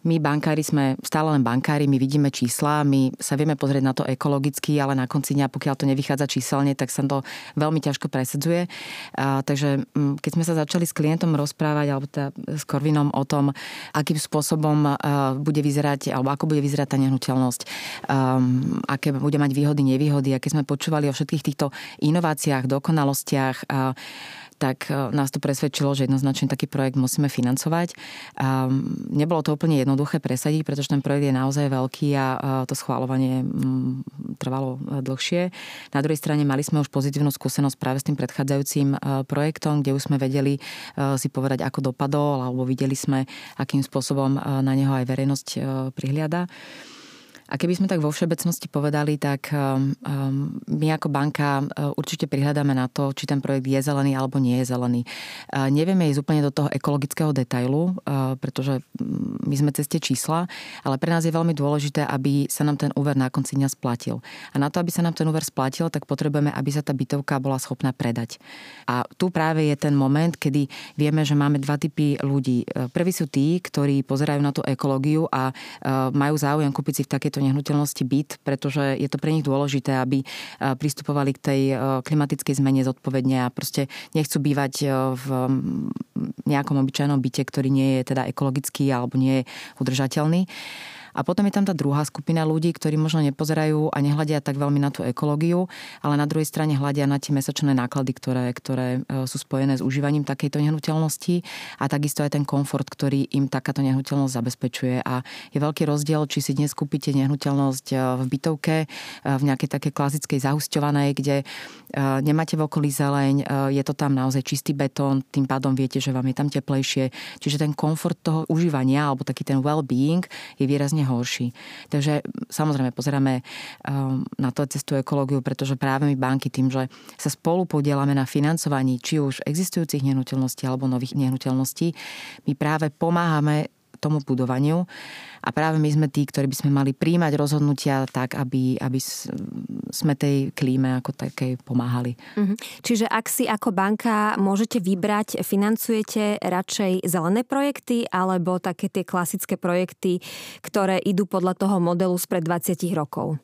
my bankári sme stále len bankári, my vidíme čísla, my sa vieme pozrieť na to ekologicky, ale na konci dňa, pokiaľ to nevychádza číselne, tak sa to veľmi ťažko presedzuje. A, takže mm, keď sme sa začali s klientom rozprávať, alebo teda s Korvinom o tom, akým spôsobom a, bude vyzerať, alebo ako bude vyzerať tá nehnuteľnosť, um, aké bude mať výhody, nevýhody, aké sme počúvali o všetkých týchto inováciách, dokonalostiach, a, tak e, nás to presvedčilo, že jednoznačne taký projekt musíme financovať. Nebolo to úplne jednoduché presadiť, pretože ten projekt je naozaj veľký a to schváľovanie trvalo e, dlhšie. Na druhej strane mali sme už pozitívnu skúsenosť práve s tým predchádzajúcim e, projektom, kde už sme vedeli si povedať, ako dopadol, alebo videli sme, akým spôsobom na neho aj verejnosť prihliada. A keby sme tak vo všeobecnosti povedali, tak um, um, my ako banka uh, určite prihľadáme na to, či ten projekt je zelený alebo nie je zelený. Uh, nevieme ísť úplne do toho ekologického detailu, uh, pretože mm, my sme cez čísla, ale pre nás je veľmi dôležité, aby sa nám ten úver na konci dňa splatil. A na to, aby sa nám ten úver splatil, tak potrebujeme, aby sa tá bytovka bola schopná predať. A tu práve je ten moment, kedy vieme, že máme dva typy ľudí. Prví sú tí, ktorí pozerajú na tú ekológiu a majú záujem kúpiť si v takéto tejto nehnuteľnosti byt, pretože je to pre nich dôležité, aby pristupovali k tej klimatickej zmene zodpovedne a proste nechcú bývať v nejakom obyčajnom byte, ktorý nie je teda ekologický alebo nie je udržateľný. A potom je tam tá druhá skupina ľudí, ktorí možno nepozerajú a nehľadia tak veľmi na tú ekológiu, ale na druhej strane hľadia na tie mesačné náklady, ktoré, ktoré e, sú spojené s užívaním takejto nehnuteľnosti a takisto aj ten komfort, ktorý im takáto nehnuteľnosť zabezpečuje. A je veľký rozdiel, či si dnes kúpite nehnuteľnosť e, v bytovke, e, v nejakej takej klasickej zahusťovanej, kde nemáte v okolí zeleň, je to tam naozaj čistý betón, tým pádom viete, že vám je tam teplejšie. Čiže ten komfort toho užívania alebo taký ten well-being je výrazne výrazne horší. Takže samozrejme pozeráme um, na to cestu ekológiu, pretože práve my banky tým, že sa spolu podielame na financovaní či už existujúcich nehnuteľností alebo nových nehnuteľností, my práve pomáhame tomu budovaniu. A práve my sme tí, ktorí by sme mali príjmať rozhodnutia tak, aby, aby sme tej klíme ako takej pomáhali. Mhm. Čiže ak si ako banka môžete vybrať, financujete radšej zelené projekty alebo také tie klasické projekty, ktoré idú podľa toho modelu spred 20 rokov?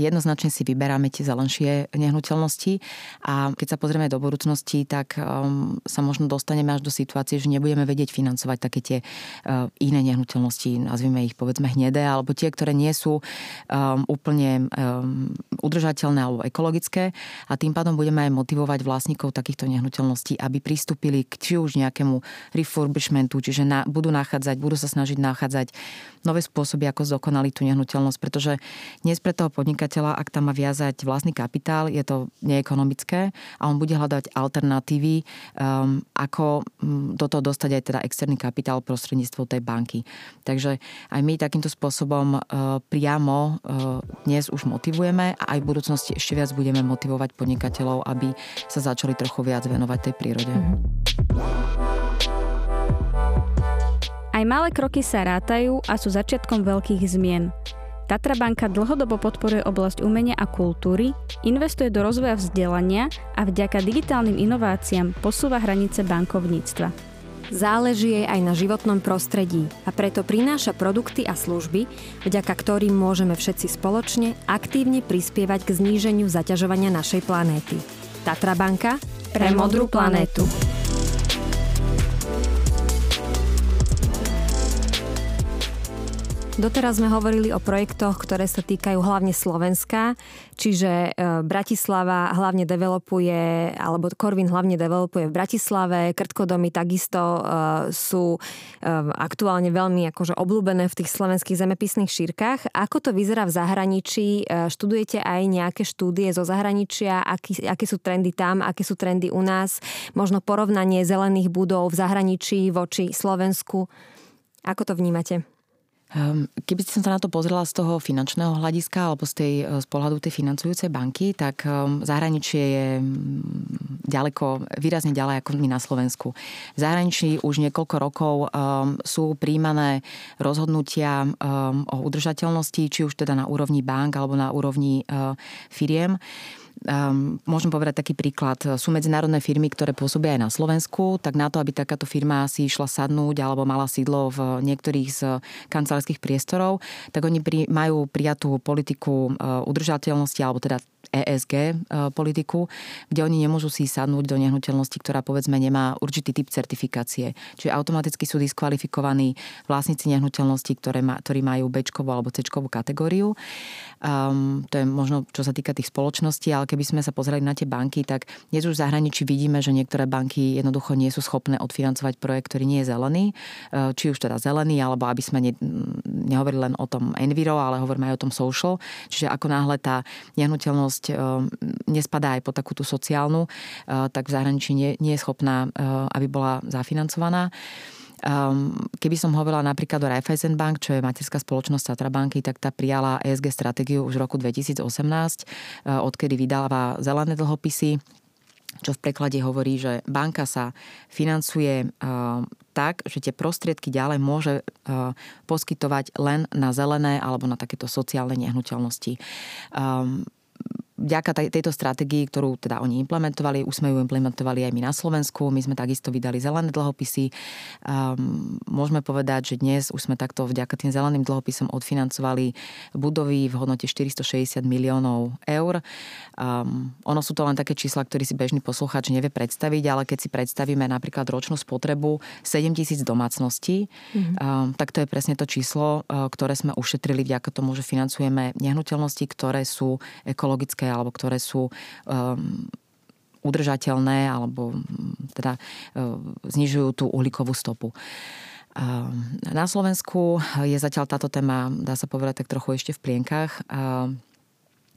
Jednoznačne si vyberáme tie zelenšie nehnuteľnosti a keď sa pozrieme do budúcnosti, tak um, sa možno dostaneme až do situácie, že nebudeme vedieť financovať také tie uh, iné nehnuteľnosti, nazvime ich povedzme hnedé, alebo tie, ktoré nie sú um, úplne um, udržateľné alebo ekologické. A tým pádom budeme aj motivovať vlastníkov takýchto nehnuteľností, aby pristúpili k či už nejakému refurbishmentu, čiže na, budú nachádzať, budú sa snažiť nachádzať nové spôsoby, ako zdokonaliť tú nehnuteľnosť, pretože dnes pre toho podnikateľa podnikateľa, ak tam má viazať vlastný kapitál, je to neekonomické a on bude hľadať alternatívy, um, ako mm, do toho dostať aj teda externý kapitál prostredníctvom tej banky. Takže aj my takýmto spôsobom uh, priamo uh, dnes už motivujeme a aj v budúcnosti ešte viac budeme motivovať podnikateľov, aby sa začali trochu viac venovať tej prírode. Mm-hmm. Aj malé kroky sa rátajú a sú začiatkom veľkých zmien. Tatra banka dlhodobo podporuje oblasť umenia a kultúry, investuje do rozvoja vzdelania a vďaka digitálnym inováciám posúva hranice bankovníctva. Záleží jej aj na životnom prostredí a preto prináša produkty a služby, vďaka ktorým môžeme všetci spoločne aktívne prispievať k zníženiu zaťažovania našej planéty. Tatra banka pre modrú planétu. Doteraz sme hovorili o projektoch, ktoré sa týkajú hlavne Slovenska, čiže e, Bratislava hlavne developuje, alebo Korvin hlavne developuje v Bratislave, Krtkodomy takisto e, sú e, aktuálne veľmi akože obľúbené v tých slovenských zemepisných šírkach. Ako to vyzerá v zahraničí? Študujete aj nejaké štúdie zo zahraničia? Aký, aké sú trendy tam? Aké sú trendy u nás? Možno porovnanie zelených budov v zahraničí voči Slovensku? Ako to vnímate? Ehm, keby som sa na to pozrela z toho finančného hľadiska alebo z, tej, e, z pohľadu tej financujúcej banky, tak ehm, zahraničie je mm, ďaleko, výrazne ďalej ako my na Slovensku. V zahraničí už niekoľko rokov um, sú príjmané rozhodnutia o udržateľnosti, či už teda na úrovni bank alebo na úrovni uh, firiem um, môžem povedať taký príklad. Sú medzinárodné firmy, ktoré pôsobia aj na Slovensku, tak na to, aby takáto firma si išla sadnúť alebo mala sídlo v niektorých z kancelárskych priestorov, tak oni pri, majú prijatú politiku uh, udržateľnosti alebo teda ESG e, politiku, kde oni nemôžu si sadnúť do nehnuteľnosti, ktorá povedzme nemá určitý typ certifikácie. Čiže automaticky sú diskvalifikovaní vlastníci nehnuteľnosti, ktoré má, ktorí majú B alebo C kategóriu. Um, to je možno, čo sa týka tých spoločností, ale keby sme sa pozreli na tie banky, tak dnes už v zahraničí vidíme, že niektoré banky jednoducho nie sú schopné odfinancovať projekt, ktorý nie je zelený, e, či už teda zelený, alebo aby sme ne, nehovorili len o tom enviro, ale hovoríme aj o tom social. Čiže ako náhle tá nehnuteľnosť e, nespadá aj po takúto sociálnu, e, tak v zahraničí nie, nie je schopná, aby bola zafinancovaná. Um, keby som hovorila napríklad o Raiffeisen Bank, čo je materská spoločnosť Tatra banky, tak tá prijala ESG stratégiu už v roku 2018, uh, odkedy vydáva zelené dlhopisy čo v preklade hovorí, že banka sa financuje tak, že tie prostriedky ďalej môže poskytovať len na zelené alebo na takéto sociálne nehnuteľnosti. Vďaka tejto stratégii, ktorú teda oni implementovali, už sme ju implementovali aj my na Slovensku, my sme takisto vydali zelené dlhopisy. Um, môžeme povedať, že dnes už sme takto vďaka tým zeleným dlhopisom odfinancovali budovy v hodnote 460 miliónov eur. Um, ono sú to len také čísla, ktoré si bežný poslucháč nevie predstaviť, ale keď si predstavíme napríklad ročnú spotrebu 7 tisíc domácností, mm-hmm. um, tak to je presne to číslo, ktoré sme ušetrili vďaka tomu, že financujeme nehnuteľnosti, ktoré sú ekologické alebo ktoré sú um, udržateľné alebo mm, teda uh, znižujú tú uhlíkovú stopu. Um, na Slovensku je zatiaľ táto téma, dá sa povedať, tak trochu ešte v plienkach.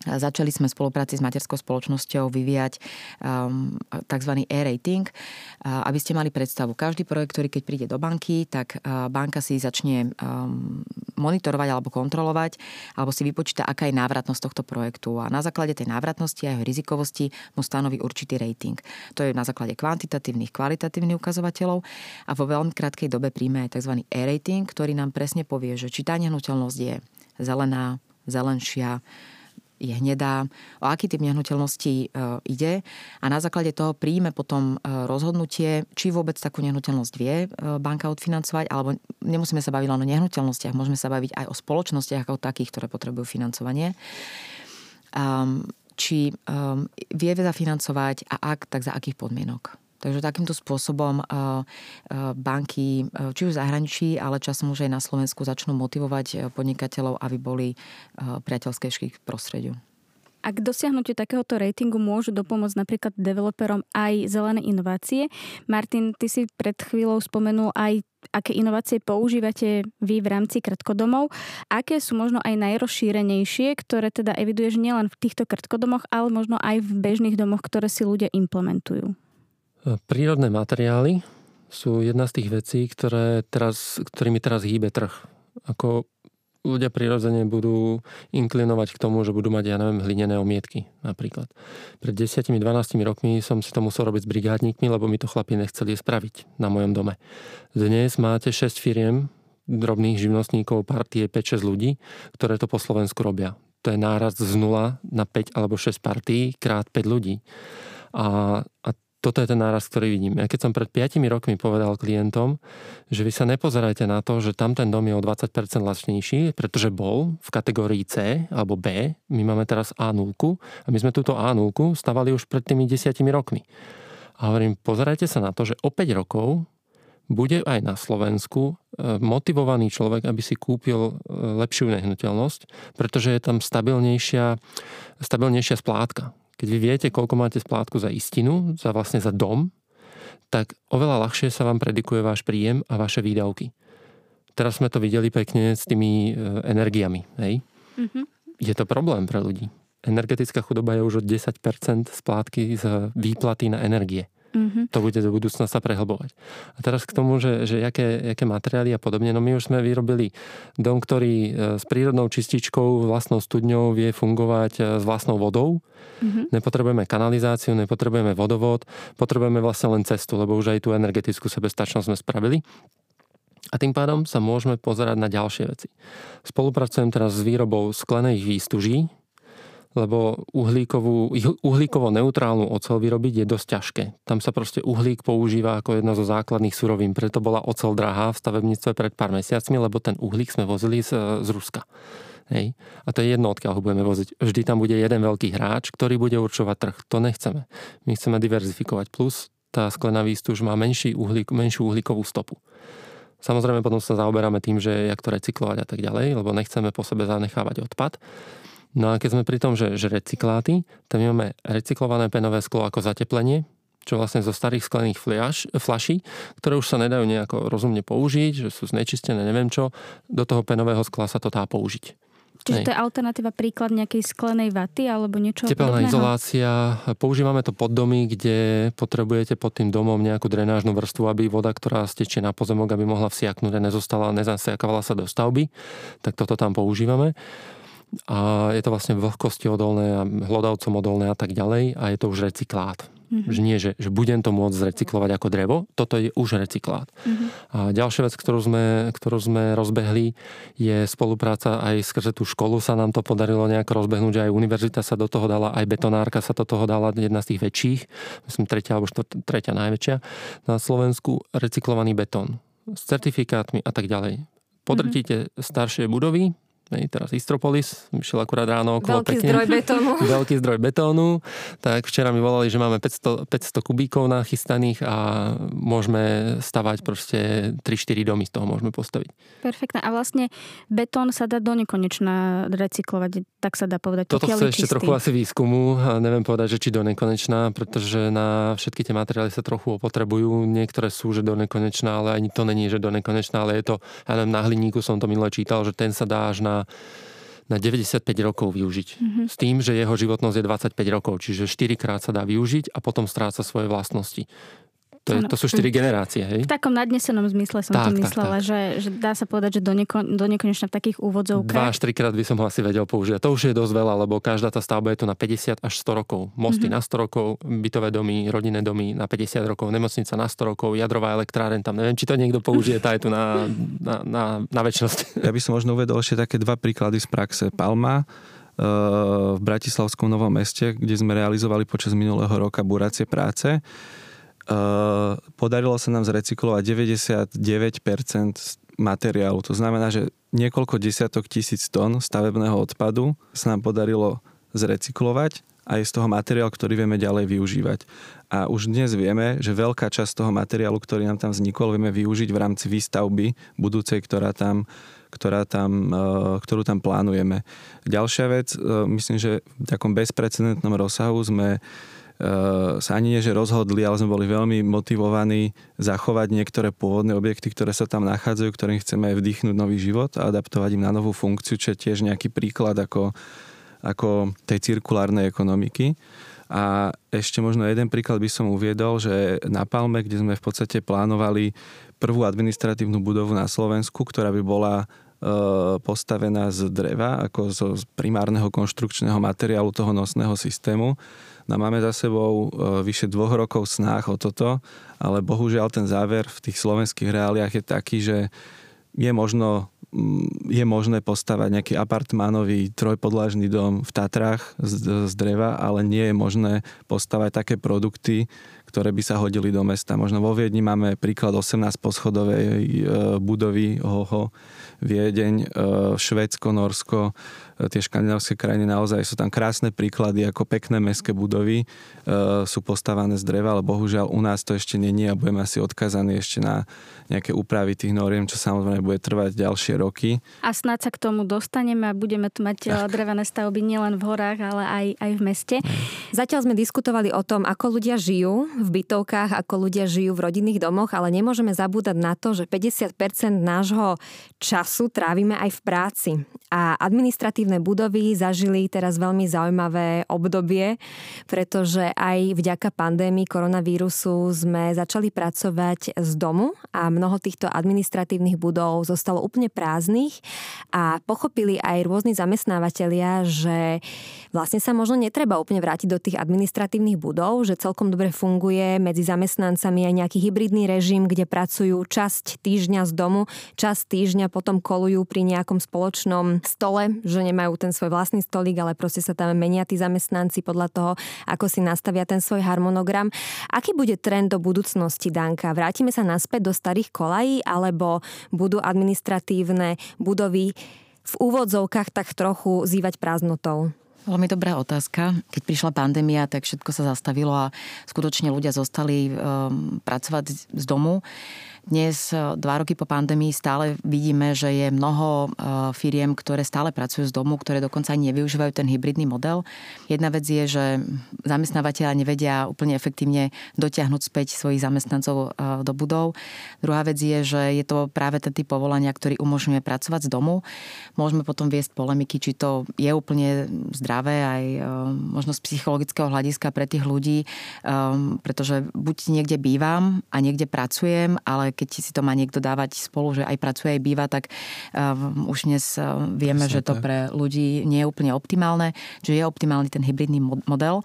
Začali sme v spolupráci s materskou spoločnosťou vyvíjať um, tzv. e-rating, uh, aby ste mali predstavu. Každý projekt, ktorý keď príde do banky, tak uh, banka si začne um, monitorovať alebo kontrolovať, alebo si vypočíta, aká je návratnosť tohto projektu. A na základe tej návratnosti a jeho rizikovosti mu stanoví určitý rating. To je na základe kvantitatívnych, kvalitatívnych ukazovateľov a vo veľmi krátkej dobe príjme aj tzv. e-rating, ktorý nám presne povie, že či tá nehnuteľnosť je zelená, zelenšia, je hnedá, o aký typ nehnuteľnosti e, ide a na základe toho príjme potom e, rozhodnutie, či vôbec takú nehnuteľnosť vie e, banka odfinancovať, alebo nemusíme sa baviť len o nehnuteľnostiach, môžeme sa baviť aj o spoločnostiach ako takých, ktoré potrebujú financovanie. Či vie zafinancovať a ak, tak za akých podmienok. Takže takýmto spôsobom banky, či už v zahraničí, ale časom už aj na Slovensku začnú motivovať podnikateľov, aby boli priateľskejší k prostrediu. Ak dosiahnutiu takéhoto ratingu môžu dopomôcť napríklad developerom aj zelené inovácie. Martin, ty si pred chvíľou spomenul aj aké inovácie používate vy v rámci krtkodomov, aké sú možno aj najrozšírenejšie, ktoré teda eviduješ nielen v týchto krtkodomoch, ale možno aj v bežných domoch, ktoré si ľudia implementujú. Prírodné materiály sú jedna z tých vecí, ktoré teraz, ktorými teraz hýbe trh. Ako ľudia prirodzene budú inklinovať k tomu, že budú mať, ja neviem, hlinené omietky napríklad. Pred 10-12 rokmi som si to musel robiť s brigádnikmi, lebo mi to chlapi nechceli spraviť na mojom dome. Dnes máte 6 firiem, drobných živnostníkov, partie 5-6 ľudí, ktoré to po Slovensku robia. To je náraz z 0 na 5 alebo 6 partí krát 5 ľudí. A, a toto je ten náraz, ktorý vidím. Ja keď som pred 5 rokmi povedal klientom, že vy sa nepozerajte na to, že tam ten dom je o 20% lacnejší, pretože bol v kategórii C alebo B, my máme teraz A0 a my sme túto A0 stavali už pred tými 10 rokmi. A hovorím, pozerajte sa na to, že o 5 rokov bude aj na Slovensku e, motivovaný človek, aby si kúpil e, lepšiu nehnuteľnosť, pretože je tam stabilnejšia, stabilnejšia splátka. Keď vy viete, koľko máte splátku za istinu, za vlastne za dom, tak oveľa ľahšie sa vám predikuje váš príjem a vaše výdavky. Teraz sme to videli pekne s tými e, energiami. Hej? Mm-hmm. Je to problém pre ľudí. Energetická chudoba je už od 10% splátky z výplaty na energie. Mm-hmm. To bude do budúcna sa prehlbovať. A teraz k tomu, že, že jaké, jaké materiály a podobne. No my už sme vyrobili dom, ktorý e, s prírodnou čističkou, vlastnou studňou vie fungovať e, s vlastnou vodou. Mm-hmm. Nepotrebujeme kanalizáciu, nepotrebujeme vodovod, potrebujeme vlastne len cestu, lebo už aj tú energetickú sebestačnosť sme spravili. A tým pádom sa môžeme pozerať na ďalšie veci. Spolupracujem teraz s výrobou sklených výstuží, lebo uhlíkovú, uhlíkovo neutrálnu ocel vyrobiť je dosť ťažké. Tam sa proste uhlík používa ako jedno zo základných surovín. Preto bola ocel drahá v stavebníctve pred pár mesiacmi, lebo ten uhlík sme vozili z, z Ruska. Hej. A to je jedno, odkiaľ ho budeme voziť. Vždy tam bude jeden veľký hráč, ktorý bude určovať trh. To nechceme. My chceme diverzifikovať. Plus tá sklená výstuž má menší uhlík, menšiu uhlíkovú stopu. Samozrejme potom sa zaoberáme tým, že jak to recyklovať a tak ďalej, lebo nechceme po sebe zanechávať odpad. No a keď sme pri tom, že, že recykláty, tak my máme recyklované penové sklo ako zateplenie, čo vlastne zo starých sklených fliaš, flaší, ktoré už sa nedajú nejako rozumne použiť, že sú znečistené, neviem čo, do toho penového skla sa to dá použiť. Čiže Hej. to je alternatíva príklad nejakej sklenej vaty alebo niečo Tepelná podobného? izolácia. Používame to pod domy, kde potrebujete pod tým domom nejakú drenážnu vrstvu, aby voda, ktorá stečie na pozemok, aby mohla vsiaknúť a nezostala, nezasiakovala sa do stavby. Tak toto tam používame a je to vlastne vlhkosti odolné a hlodavcom odolné a tak ďalej a je to už recyklát. Mm-hmm. Že nie, že, že budem to môcť zrecyklovať ako drevo, toto je už recyklát. Mm-hmm. A ďalšia vec, ktorú sme, ktorú sme rozbehli, je spolupráca aj skrze tú školu sa nám to podarilo nejako rozbehnúť, aj univerzita sa do toho dala, aj betonárka sa do toho dala, jedna z tých väčších, myslím tretia alebo štvrtia, tretia najväčšia na Slovensku, recyklovaný betón s certifikátmi a tak ďalej. Podrtíte mm-hmm. staršie budovy, Hej, teraz Istropolis, vyšiel akurát ráno okolo Veľký pekne. zdroj betónu. *laughs* Veľký zdroj betónu. Tak včera mi volali, že máme 500, 500 kubíkov nachystaných a môžeme stavať proste 3-4 domy z toho môžeme postaviť. Perfektne. A vlastne betón sa dá do nekonečna recyklovať, tak sa dá povedať. Toto chce ešte trochu asi výskumu. A neviem povedať, že či do nekonečna, pretože na všetky tie materiály sa trochu opotrebujú. Niektoré sú, že do nekonečna, ale ani to není, že do nekonečna, ale je to, ja neviem, na hliníku som to minule čítal, že ten sa dá až na na 95 rokov využiť. Mm-hmm. S tým, že jeho životnosť je 25 rokov, čiže 4 krát sa dá využiť a potom stráca svoje vlastnosti. To, je, to sú štyri generácie, hej? V takom nadnesenom zmysle som tak, tým myslela, tak, tak. Že, že dá sa povedať, že do, neko, do nekonečna v takých úvodzovkách. Dva až trikrát by som ho asi vedel použiť. To už je dosť veľa, lebo každá tá stavba je tu na 50 až 100 rokov. Mosty mm-hmm. na 100 rokov, bytové domy, rodinné domy na 50 rokov, nemocnica na 100 rokov, jadrová elektráren tam. Neviem, či to niekto použije, tá je tu na, na, na, na väčšnosť. Ja by som možno uvedol ešte také dva príklady z praxe. Palma, eh, v Bratislavskom Novom meste, kde sme realizovali počas minulého roka buracie práce podarilo sa nám zrecyklovať 99% materiálu. To znamená, že niekoľko desiatok tisíc tón stavebného odpadu sa nám podarilo zrecyklovať a je z toho materiál, ktorý vieme ďalej využívať. A už dnes vieme, že veľká časť toho materiálu, ktorý nám tam vznikol, vieme využiť v rámci výstavby budúcej, ktorá tam, ktorá tam, eh, ktorú tam plánujeme. Ďalšia vec, eh, myslím, že v takom bezprecedentnom rozsahu sme Eh, sa ani nie, že rozhodli, ale sme boli veľmi motivovaní zachovať niektoré pôvodné objekty, ktoré sa tam nachádzajú, ktorým chceme vdýchnuť nový život a adaptovať im na novú funkciu, čo je tiež nejaký príklad ako, ako tej cirkulárnej ekonomiky. A ešte možno jeden príklad by som uviedol, že na Palme, kde sme v podstate plánovali prvú administratívnu budovu na Slovensku, ktorá by bola eh, postavená z dreva, ako zo primárneho konštrukčného materiálu toho nosného systému, No máme za sebou e, vyše dvoch rokov snách o toto, ale bohužiaľ ten záver v tých slovenských reáliách je taký, že je možno mm, je možné postavať nejaký apartmánový trojpodlažný dom v Tatrách z, z dreva, ale nie je možné postavať také produkty, ktoré by sa hodili do mesta. Možno vo Viedni máme príklad 18 poschodovej e, budovy Hoho, Viedeň, Švédsko, Norsko, tie škandinávské krajiny naozaj sú tam krásne príklady, ako pekné mestské budovy sú postavané z dreva, ale bohužiaľ u nás to ešte není a budeme asi odkazaní ešte na nejaké úpravy tých noriem, čo samozrejme bude trvať ďalšie roky. A snáď sa k tomu dostaneme a budeme tu mať tak. drevené stavby nielen v horách, ale aj, aj v meste. Zatiaľ sme diskutovali o tom, ako ľudia žijú v bytovkách, ako ľudia žijú v rodinných domoch, ale nemôžeme zabúdať na to, že 50% nášho času trávime aj v práci. A administratívne budovy zažili teraz veľmi zaujímavé obdobie, pretože aj vďaka pandémii koronavírusu sme začali pracovať z domu a mnoho týchto administratívnych budov zostalo úplne prázdnych a pochopili aj rôzni zamestnávateľia, že vlastne sa možno netreba úplne vrátiť do tých administratívnych budov, že celkom dobre funguje medzi zamestnancami aj nejaký hybridný režim, kde pracujú časť týždňa z domu, časť týždňa potom kolujú pri nejakom spoločnom stole, že nemajú ten svoj vlastný stolík, ale proste sa tam menia tí zamestnanci podľa toho, ako si nastavia ten svoj harmonogram. Aký bude trend do budúcnosti, Danka? Vrátime sa naspäť do starých kolají, alebo budú administratívne budovy v úvodzovkách tak trochu zývať prázdnotou? Veľmi dobrá otázka. Keď prišla pandémia, tak všetko sa zastavilo a skutočne ľudia zostali um, pracovať z domu. Dnes, e, dva roky po pandémii, stále vidíme, že je mnoho e, firiem, ktoré stále pracujú z domu, ktoré dokonca ani nevyužívajú ten hybridný model. Jedna vec je, že zamestnávateľa nevedia úplne efektívne dotiahnuť späť svojich zamestnancov e, do budov. Druhá vec je, že je to práve ten typ povolania, ktorý umožňuje pracovať z domu. Môžeme potom viesť polemiky, či to je úplne zdravé aj možno z psychologického hľadiska pre tých ľudí, pretože buď niekde bývam a niekde pracujem, ale keď si to má niekto dávať spolu, že aj pracuje, aj býva, tak um, už dnes uh, vieme, Presne že to pre ľudí nie je úplne optimálne, že je optimálny ten hybridný model.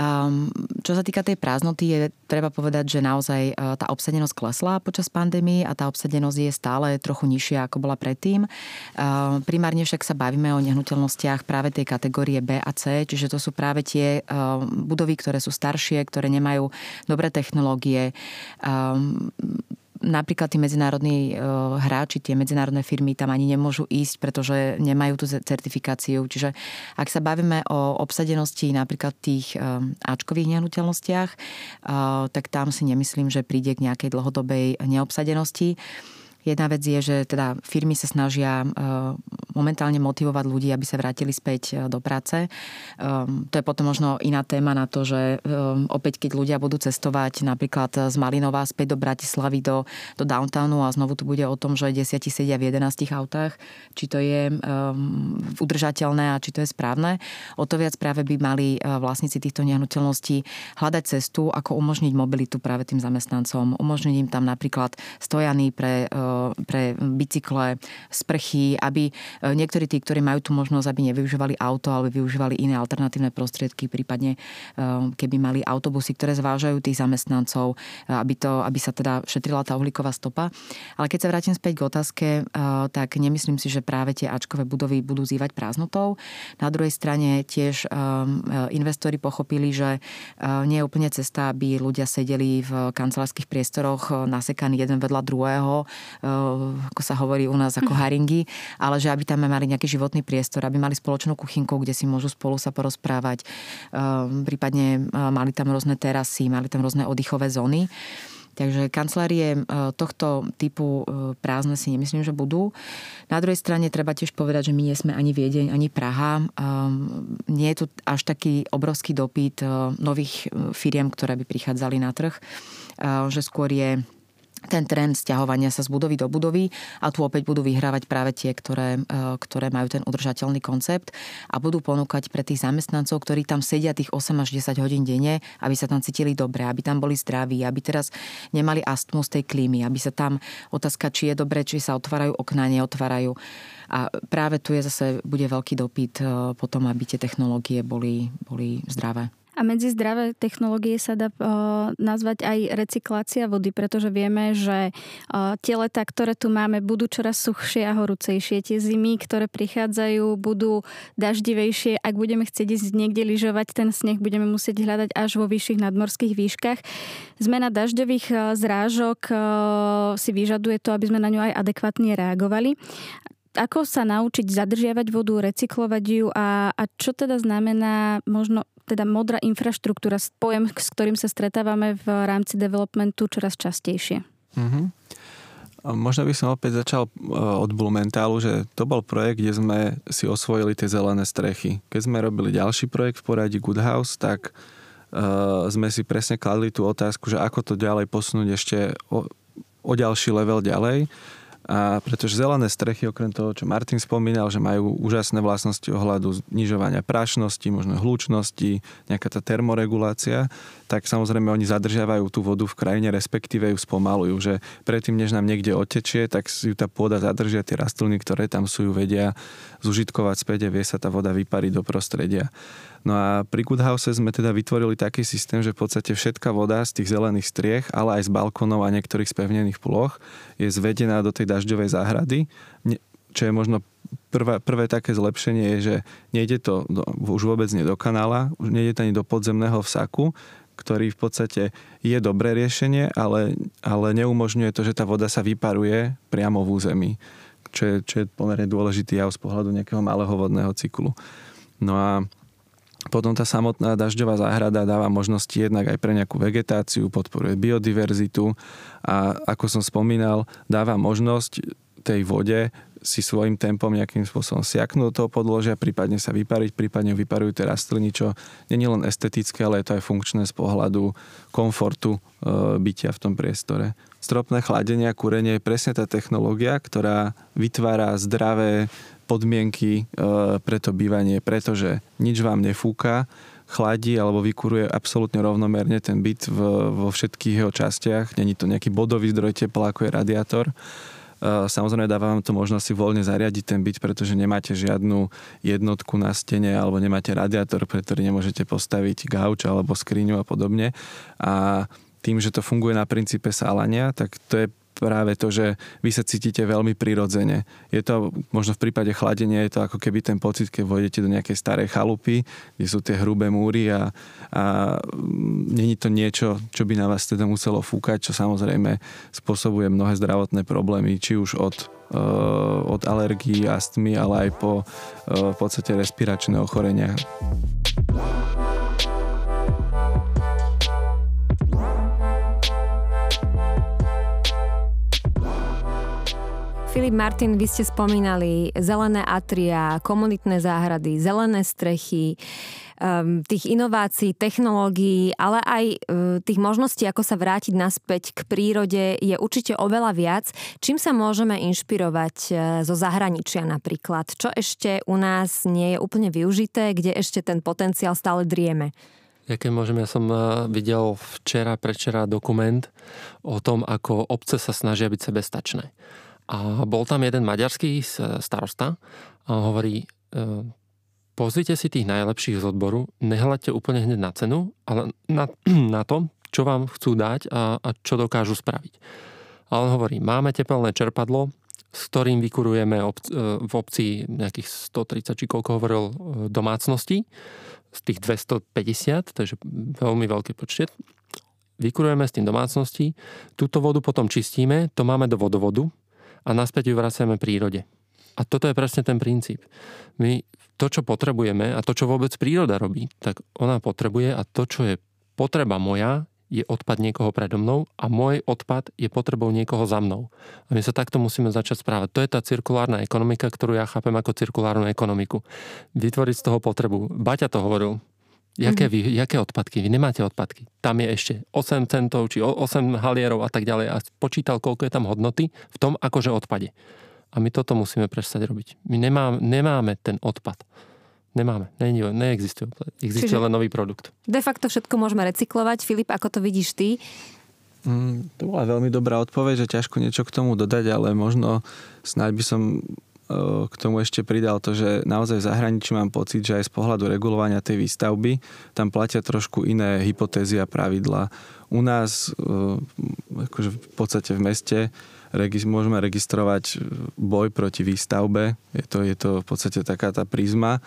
Um, čo sa týka tej prázdnoty, je treba povedať, že naozaj uh, tá obsadenosť klesla počas pandémie a tá obsadenosť je stále trochu nižšia, ako bola predtým. Uh, primárne však sa bavíme o nehnuteľnostiach práve tej kategórie B a C, čiže to sú práve tie uh, budovy, ktoré sú staršie, ktoré nemajú dobré technológie. Um, napríklad tí medzinárodní e, hráči, tie medzinárodné firmy tam ani nemôžu ísť, pretože nemajú tú certifikáciu. Čiže ak sa bavíme o obsadenosti napríklad tých e, Ačkových nehnuteľnostiach, e, tak tam si nemyslím, že príde k nejakej dlhodobej neobsadenosti. Jedna vec je, že teda firmy sa snažia e, momentálne motivovať ľudí, aby sa vrátili späť e, do práce. Ehm, to je potom možno iná téma na to, že opäť keď ľudia budú cestovať napríklad z Malinova späť do Bratislavy do, do downtownu a znovu tu bude o tom, že 10 sedia v 11 autách, či to je udržateľné a či to je správne. O to viac práve by mali e, vlastníci týchto nehnuteľností hľadať cestu, ako umožniť mobilitu práve tým zamestnancom. Umožniť im tam napríklad stojany pre pre bicykle, sprchy, aby e, niektorí tí, ktorí majú tú možnosť, aby nevyužívali auto, ale využívali iné alternatívne prostriedky, prípadne e, keby mali autobusy, ktoré zvážajú tých zamestnancov, e, aby, to, aby sa teda šetrila tá uhlíková stopa. Ale keď sa vrátim späť k otázke, tak nemyslím si, že práve tie Ačkové budovy budú zývať prázdnotou. Na druhej strane tiež investori pochopili, že nie je úplne cesta, aby ľudia sedeli v kancelárskych priestoroch nasekaní jeden vedľa druhého ako sa hovorí u nás ako haringy, ale že aby tam mali nejaký životný priestor, aby mali spoločnú kuchynku, kde si môžu spolu sa porozprávať. Prípadne mali tam rôzne terasy, mali tam rôzne oddychové zóny. Takže kancelárie tohto typu prázdne si nemyslím, že budú. Na druhej strane treba tiež povedať, že my nie sme ani Viedeň, ani Praha. Nie je tu až taký obrovský dopyt nových firiem, ktoré by prichádzali na trh. Že skôr je ten trend stiahovania sa z budovy do budovy a tu opäť budú vyhrávať práve tie, ktoré, e, ktoré majú ten udržateľný koncept a budú ponúkať pre tých zamestnancov, ktorí tam sedia tých 8 až 10 hodín denne, aby sa tam cítili dobre, aby tam boli zdraví, aby teraz nemali astmu z tej klímy, aby sa tam otázka, či je dobre, či sa otvárajú okná, neotvárajú. A práve tu je zase, bude veľký dopyt e, potom, aby tie technológie boli, boli zdravé. A medzi zdravé technológie sa dá uh, nazvať aj recyklácia vody, pretože vieme, že uh, tie leta, ktoré tu máme, budú čoraz suchšie a horúcejšie. Tie zimy, ktoré prichádzajú, budú daždivejšie. Ak budeme chcieť ísť niekde lyžovať, ten sneh budeme musieť hľadať až vo vyšších nadmorských výškach. Zmena dažďových uh, zrážok si vyžaduje to, aby sme na ňu aj adekvátne reagovali ako sa naučiť zadržiavať vodu, recyklovať ju a, a čo teda znamená možno teda modrá infraštruktúra, pojem, s ktorým sa stretávame v rámci developmentu čoraz častejšie. Mm-hmm. Možno by som opäť začal e, od Blumentálu, že to bol projekt, kde sme si osvojili tie zelené strechy. Keď sme robili ďalší projekt v poradí Good House, tak uh, sme si presne kladli tú otázku, že ako to ďalej posunúť ešte o, o ďalší level ďalej. A pretože zelené strechy, okrem toho, čo Martin spomínal, že majú úžasné vlastnosti ohľadu znižovania prášnosti, možno hlučnosti, nejaká tá termoregulácia, tak samozrejme oni zadržiavajú tú vodu v krajine, respektíve ju spomalujú, že predtým, než nám niekde otečie, tak ju tá pôda zadržia, tie rastliny, ktoré tam sú, ju vedia zužitkovať späť a vie sa tá voda vypariť do prostredia. No a pri Good House sme teda vytvorili taký systém, že v podstate všetká voda z tých zelených striech, ale aj z balkónov a niektorých spevnených ploch je zvedená do tej dažďovej záhrady, čo je možno prvé, prvé také zlepšenie je, že nejde to do, už vôbec nie do kanála, už nejde to ani do podzemného vsaku, ktorý v podstate je dobré riešenie, ale, ale neumožňuje to, že tá voda sa vyparuje priamo v území, čo je, čo je pomerne dôležitý jav z pohľadu nejakého malého vodného cyklu. No a potom tá samotná dažďová záhrada dáva možnosti jednak aj pre nejakú vegetáciu, podporuje biodiverzitu a ako som spomínal, dáva možnosť tej vode si svojim tempom nejakým spôsobom siaknúť do toho podložia, prípadne sa vypariť, prípadne vyparujú tie rastliny, čo nie je len estetické, ale je to aj funkčné z pohľadu komfortu e, bytia v tom priestore. Stropné chladenie a kúrenie je presne tá technológia, ktorá vytvára zdravé podmienky e, pre to bývanie, pretože nič vám nefúka, chladí alebo vykuruje absolútne rovnomerne ten byt v, vo všetkých jeho častiach. Není to nejaký bodový zdroj tepla, ako je radiátor. E, samozrejme dáva vám to možnosť si voľne zariadiť ten byt, pretože nemáte žiadnu jednotku na stene alebo nemáte radiátor, pre ktorý nemôžete postaviť gauč alebo skriňu a podobne. A tým, že to funguje na princípe salania, tak to je práve to, že vy sa cítite veľmi prirodzene. Je to, možno v prípade chladenia, je to ako keby ten pocit, keď vojdete do nejakej starej chalupy, kde sú tie hrubé múry a, a není to niečo, čo by na vás teda muselo fúkať, čo samozrejme spôsobuje mnohé zdravotné problémy, či už od eh, od alergií, astmy, ale aj po eh, v podstate respiračné ochorenia. Filip Martin, vy ste spomínali zelené atria, komunitné záhrady, zelené strechy, um, tých inovácií, technológií, ale aj uh, tých možností, ako sa vrátiť naspäť k prírode, je určite oveľa viac. Čím sa môžeme inšpirovať uh, zo zahraničia napríklad? Čo ešte u nás nie je úplne využité, kde ešte ten potenciál stále drieme? Ja keď môžem, ja som uh, videl včera, prečera dokument o tom, ako obce sa snažia byť sebestačné. A bol tam jeden maďarský starosta a hovorí, e, pozrite si tých najlepších z odboru, nehľadte úplne hneď na cenu, ale na, *clears throat* na to, čo vám chcú dať a, a čo dokážu spraviť. A on hovorí, máme tepelné čerpadlo, s ktorým vykurujeme ob, e, v obci nejakých 130, či koľko hovoril, e, domácností, z tých 250, takže veľmi veľký počet. Vykurujeme s tým domácnosti, túto vodu potom čistíme, to máme do vodovodu, a naspäť ju vraciame prírode. A toto je presne ten princíp. My to, čo potrebujeme a to, čo vôbec príroda robí, tak ona potrebuje a to, čo je potreba moja, je odpad niekoho predo mnou a môj odpad je potrebou niekoho za mnou. A my sa takto musíme začať správať. To je tá cirkulárna ekonomika, ktorú ja chápem ako cirkulárnu ekonomiku. Vytvoriť z toho potrebu. Baťa to hovoril. Jaké, vy, jaké odpadky? Vy nemáte odpadky. Tam je ešte 8 centov, či 8 halierov a tak ďalej a počítal, koľko je tam hodnoty v tom akože odpade. A my toto musíme prestať robiť. My nemá, nemáme ten odpad. Nemáme, ne, neexistuje. Existuje Čiže len nový produkt. De facto všetko môžeme recyklovať. Filip, ako to vidíš ty? Mm, to bola veľmi dobrá odpoveď, že ťažko niečo k tomu dodať, ale možno snáď by som k tomu ešte pridal to, že naozaj v zahraničí mám pocit, že aj z pohľadu regulovania tej výstavby tam platia trošku iné hypotézy a pravidla. U nás akože v podstate v meste môžeme registrovať boj proti výstavbe. Je to, je to v podstate taká tá prízma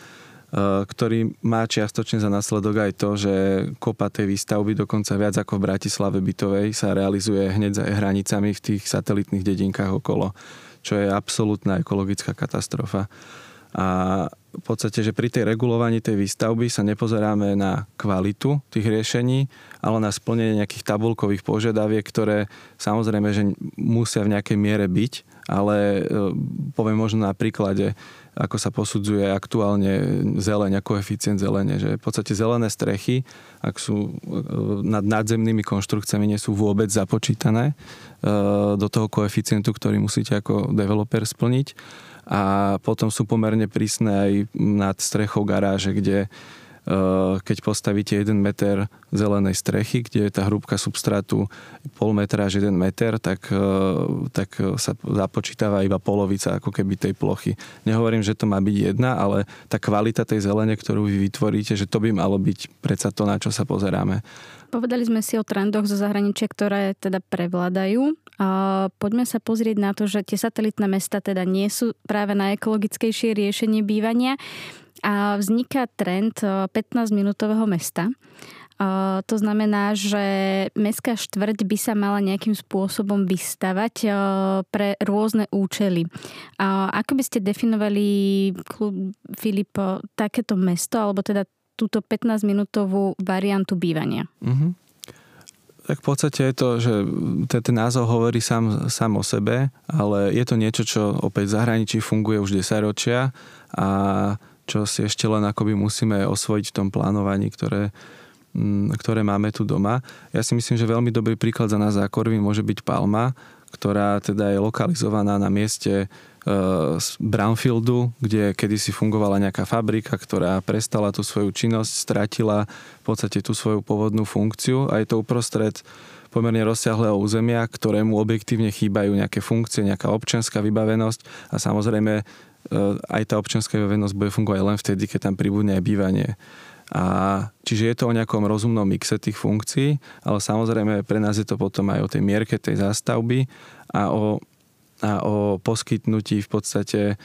ktorý má čiastočne za následok aj to, že kopa tej výstavby dokonca viac ako v Bratislave bytovej sa realizuje hneď za hranicami v tých satelitných dedinkách okolo, čo je absolútna ekologická katastrofa. A v podstate, že pri tej regulovaní tej výstavby sa nepozeráme na kvalitu tých riešení, ale na splnenie nejakých tabulkových požiadaviek, ktoré samozrejme, že musia v nejakej miere byť, ale eh, poviem možno na príklade ako sa posudzuje aktuálne zeleň a koeficient zelene, že v podstate zelené strechy, ak sú e, nad nadzemnými konštrukciami, nie sú vôbec započítané e, do toho koeficientu, ktorý musíte ako developer splniť. A potom sú pomerne prísne aj nad strechou garáže, kde keď postavíte 1 meter zelenej strechy, kde je tá hrúbka substrátu pol metra až 1 meter, tak, eh, tak sa započítava iba polovica ako keby tej plochy. Nehovorím, že to má byť jedna, ale tá kvalita tej zelene, ktorú vy vytvoríte, že to by malo byť predsa to, na čo sa pozeráme. Povedali sme si o trendoch zo zahraničia, ktoré teda prevládajú. A poďme sa pozrieť na to, že tie satelitné mesta teda nie sú práve na ekologickejšie riešenie bývania a vzniká trend 15-minútového eh, mesta. Eh, to znamená, že mestská štvrť by sa mala nejakým spôsobom vystavať eh, pre rôzne účely. Ako by ste definovali, Filip, takéto mesto, alebo teda túto 15-minútovú variantu bývania? Mm-hmm. Tak v podstate je to, že ten názov hovorí sám, sám o sebe, ale je to niečo, čo opäť v zahraničí funguje už 10 ročia a čo si ešte len akoby musíme osvojiť v tom plánovaní, ktoré, mm, ktoré máme tu doma. Ja si myslím, že veľmi dobrý príklad za nás za Korvin môže byť Palma, ktorá teda je lokalizovaná na mieste z e, Brownfieldu, kde kedysi fungovala nejaká fabrika, ktorá prestala tú svoju činnosť, stratila v podstate tú svoju pôvodnú funkciu a je to uprostred pomerne rozsiahleho územia, ktorému objektívne chýbajú nejaké funkcie, nejaká občianská vybavenosť a samozrejme E, aj tá občianská vybavenosť bude fungovať len vtedy, keď tam pribudne aj bývanie. A čiže je to o nejakom rozumnom mixe tých funkcií, ale samozrejme pre nás je to potom aj o tej mierke tej zástavby a o, a o poskytnutí v podstate, e,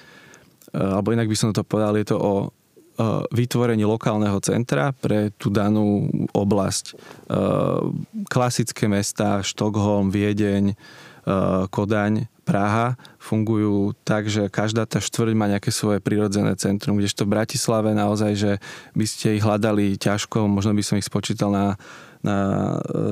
alebo inak by som to povedal, je to o e, vytvorení lokálneho centra pre tú danú oblasť. Klasické mesta, Štokholm, Viedeň, Kodaň, Praha fungujú tak, že každá tá štvrť má nejaké svoje prirodzené centrum, kdežto v Bratislave naozaj, že by ste ich hľadali ťažko, možno by som ich spočítal na, na,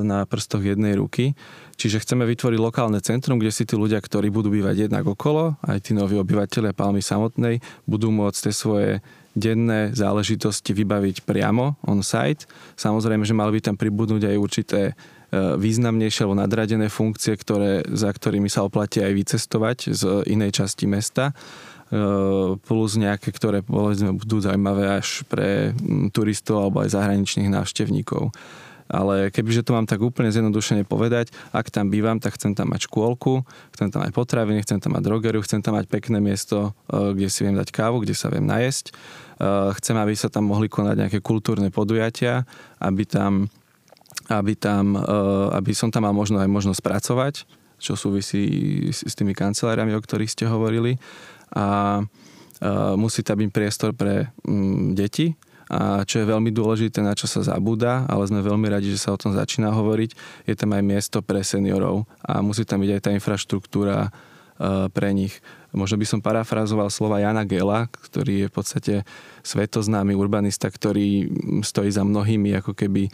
na prstoch jednej ruky. Čiže chceme vytvoriť lokálne centrum, kde si tí ľudia, ktorí budú bývať jednak okolo, aj tí noví obyvateľia Palmy samotnej, budú môcť tie svoje denné záležitosti vybaviť priamo on-site. Samozrejme, že mali by tam pribudnúť aj určité E, významnejšie alebo nadradené funkcie, ktoré, za ktorými sa oplatí aj vycestovať z inej časti mesta e, plus nejaké, ktoré povedzme budú zaujímavé až pre turistov alebo aj zahraničných návštevníkov. Ale kebyže to mám tak úplne zjednodušene povedať, ak tam bývam, tak chcem tam mať škôlku, chcem tam mať potraviny, chcem tam mať drogeriu, chcem tam mať pekné miesto, e, kde si viem dať kávu, kde sa viem najesť. Chcem, aby sa tam mohli konať nejaké kultúrne podujatia, aby tam aby, tam, eh, aby som tam mal možno aj možnosť pracovať, čo súvisí s tými kanceláriami, o ktorých ste hovorili. A eh, musí tam byť priestor pre mm, deti, a čo je veľmi dôležité, na čo sa zabúda, ale sme veľmi radi, že sa o tom začína hovoriť, je tam aj miesto pre seniorov a musí tam byť aj tá infraštruktúra eh, pre nich. Možno by som parafrazoval slova Jana Gela, ktorý je v podstate svetoznámy urbanista, ktorý stojí za mnohými ako keby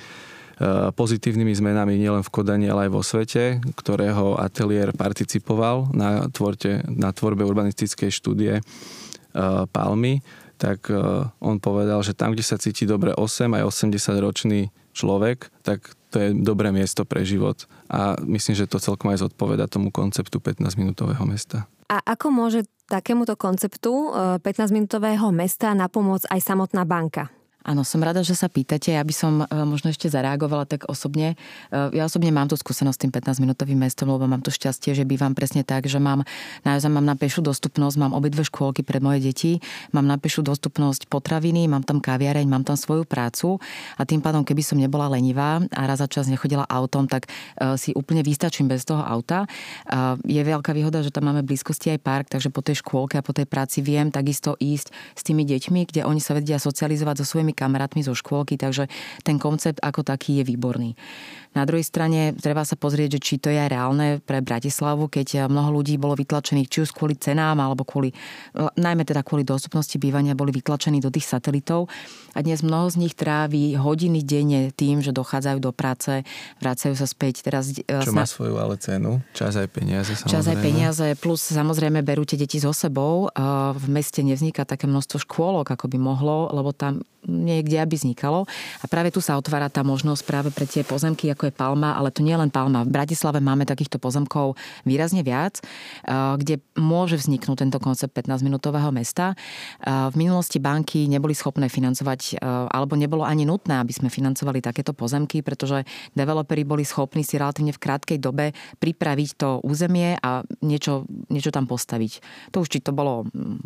E, pozitívnymi zmenami nielen v Kodani, ale aj vo svete, ktorého ateliér participoval na, tvorte, na tvorbe urbanistickej štúdie e, Palmy, tak e, on povedal, že tam, kde sa cíti dobre 8 aj 80 ročný človek, tak to je dobré miesto pre život. A myslím, že to celkom aj zodpoveda tomu konceptu 15-minútového mesta. A ako môže takémuto konceptu 15-minútového mesta napomôcť aj samotná banka? Áno, som rada, že sa pýtate. Ja by som e, možno ešte zareagovala tak osobne. E, ja osobne mám tú skúsenosť s tým 15-minútovým mestom, lebo mám to šťastie, že bývam presne tak, že mám, naozaj mám na pešu dostupnosť, mám obidve škôlky pre moje deti, mám na pešu dostupnosť potraviny, mám tam kaviareň, mám tam svoju prácu a tým pádom, keby som nebola lenivá a raz za čas nechodila autom, tak e, si úplne vystačím bez toho auta. Je veľká výhoda, že tam máme blízkosti aj park, takže po tej škôlke a po tej práci viem takisto ísť s tými deťmi, kde oni sa vedia socializovať so svojimi kamarátmi zo škôlky, takže ten koncept ako taký je výborný. Na druhej strane treba sa pozrieť, že či to je reálne pre Bratislavu, keď mnoho ľudí bolo vytlačených či už kvôli cenám, alebo kvôli, najmä teda kvôli dostupnosti bývania, boli vytlačení do tých satelitov. A dnes mnoho z nich trávi hodiny denne tým, že dochádzajú do práce, vracajú sa späť. Teraz, e, Čo sna... má svoju ale cenu? Čas aj peniaze samozrejme. Čas aj peniaze, plus samozrejme berú tie deti so sebou. V meste nevzniká také množstvo škôlok, ako by mohlo, lebo tam niekde, aby vznikalo. A práve tu sa otvára tá možnosť práve pre tie pozemky, ako je Palma, ale to nie len Palma. V Bratislave máme takýchto pozemkov výrazne viac, eh, kde môže vzniknúť tento koncept 15-minútového mesta. Eh, v minulosti banky neboli schopné financovať, eh, alebo nebolo ani nutné, aby sme financovali takéto pozemky, pretože developeri boli schopní si relatívne v krátkej dobe pripraviť to územie a niečo, niečo tam postaviť. To už či to bolo mm,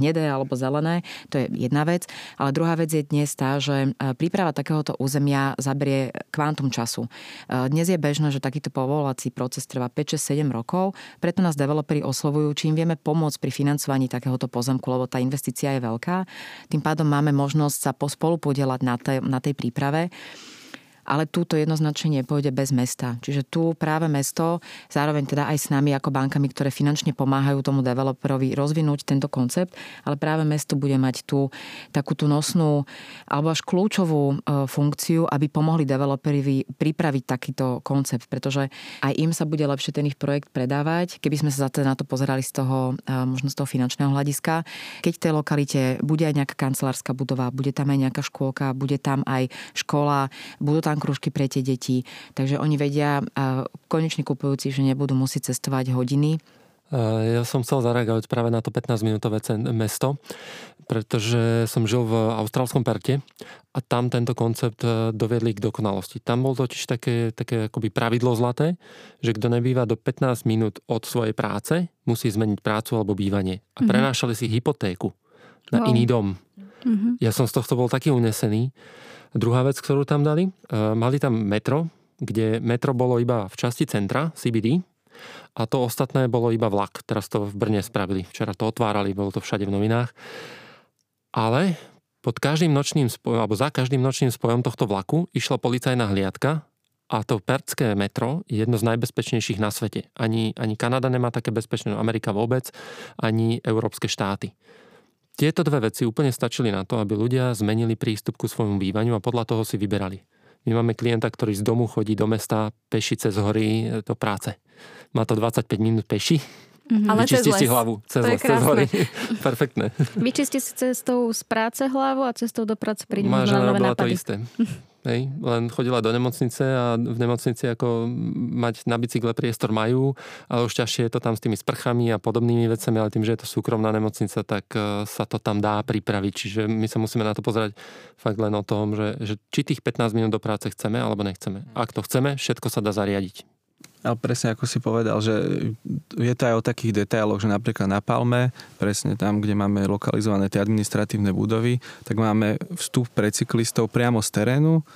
hnedé alebo zelené, to je jedna vec. Ale druhá vec je dnes tá, že príprava takéhoto územia zaberie kvantum času. E, dnes je bežné, že takýto povolovací proces trvá 5, 6, 7 rokov, preto nás developeri oslovujú, či im vieme pomôcť pri financovaní takéhoto pozemku, lebo tá investícia je veľká. Tým pádom máme možnosť sa spolu podielať na tej, na tej príprave ale túto jednoznačne nepôjde bez mesta. Čiže tu práve mesto, zároveň teda aj s nami ako bankami, ktoré finančne pomáhajú tomu developerovi rozvinúť tento koncept, ale práve mesto bude mať tú takú tú nosnú alebo až kľúčovú e, funkciu, aby pomohli developerovi pripraviť takýto koncept, pretože aj im sa bude lepšie ten ich projekt predávať, keby sme sa na to pozerali z toho, e, možno z toho finančného hľadiska. Keď v tej lokalite bude aj nejaká kancelárska budova, bude tam aj nejaká škôlka, bude tam aj škola, budú tam krúžky pre tie deti. Takže oni vedia, koneční kupujúci, že nebudú musieť cestovať hodiny, ja som chcel zareagovať práve na to 15-minútové mesto, pretože som žil v austrálskom Perte a tam tento koncept e, dovedli k dokonalosti. Tam bol totiž také, také akoby pravidlo zlaté, že kto nebýva do 15 minút od svojej práce, musí zmeniť prácu alebo bývanie. A mhm. prenášali si hypotéku na wow. iný dom. Mm-hmm. Ja som z tohto bol taký unesený, Druhá vec, ktorú tam dali, e, mali tam metro, kde metro bolo iba v časti centra, CBD, a to ostatné bolo iba vlak. Teraz to v Brne spravili. Včera to otvárali, bolo to všade v novinách. Ale pod každým nočným spojom, alebo za každým nočným spojom tohto vlaku išla policajná hliadka a to pertské metro je jedno z najbezpečnejších na svete. Ani, ani Kanada nemá také bezpečné, Amerika vôbec, ani európske štáty. Tieto dve veci úplne stačili na to, aby ľudia zmenili prístup ku svojmu bývaniu a podľa toho si vyberali. My máme klienta, ktorý z domu chodí do mesta peši cez hory e, do práce. Má to 25 minút peši, Mm-hmm. Ale Vyčistí si hlavu cez les, cez hory. *laughs* Perfektné. Vyčistí si cestou z práce hlavu a cestou do práce príde Moja žena robila to isté. *laughs* Hej, len chodila do nemocnice a v nemocnici ako mať na bicykle priestor majú, ale už ťažšie je to tam s tými sprchami a podobnými vecami, ale tým, že je to súkromná nemocnica, tak e, sa to tam dá pripraviť. Čiže my sa musíme na to pozerať fakt len o tom, že, že či tých 15 minút do práce chceme alebo nechceme. Ak to chceme, všetko sa dá zariadiť. Ale presne ako si povedal, že je to aj o takých detailoch, že napríklad na Palme, presne tam, kde máme lokalizované tie administratívne budovy, tak máme vstup pre cyklistov priamo z terénu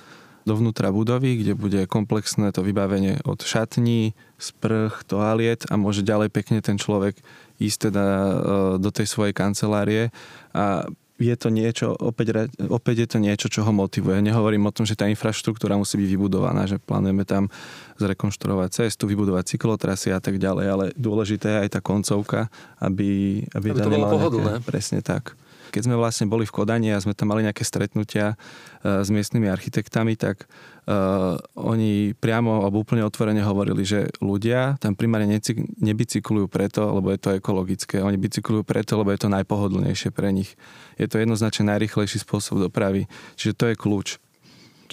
dovnútra budovy, kde bude komplexné to vybavenie od šatní, sprch, toaliet a môže ďalej pekne ten človek ísť teda e, do tej svojej kancelárie. A je to niečo, opäť, opäť je to niečo, čo ho motivuje. Nehovorím o tom, že tá infraštruktúra musí byť vybudovaná, že plánujeme tam zrekonštruovať cestu, vybudovať cyklotrasy a tak ďalej, ale dôležité je aj tá koncovka, aby, aby, aby to bolo pohodlné. Presne tak keď sme vlastne boli v Kodani a sme tam mali nejaké stretnutia uh, s miestnymi architektami, tak uh, oni priamo alebo úplne otvorene hovorili, že ľudia tam primárne nebicyklujú preto, lebo je to ekologické. Oni bicyklujú preto, lebo je to najpohodlnejšie pre nich. Je to jednoznačne najrychlejší spôsob dopravy. Čiže to je kľúč.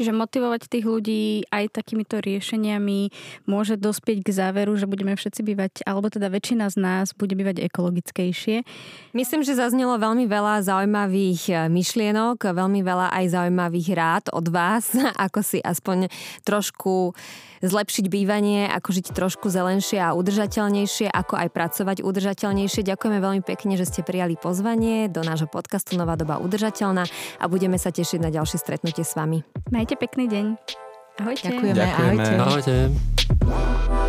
Čiže motivovať tých ľudí aj takýmito riešeniami môže dospieť k záveru, že budeme všetci bývať, alebo teda väčšina z nás bude bývať ekologickejšie. Myslím, že zaznelo veľmi veľa zaujímavých eh, myšlienok, veľmi veľa aj zaujímavých rád od vás, *laughs* ako si aspoň trošku zlepšiť bývanie, ako žiť trošku zelenšie a udržateľnejšie, ako aj pracovať udržateľnejšie. Ďakujeme veľmi pekne, že ste prijali pozvanie do nášho podcastu Nová doba udržateľná a budeme sa tešiť na ďalšie stretnutie s vami. Majte pekný deň. Ahojte. Ďakujeme. Ďakujeme. Ahojte. Ahojte.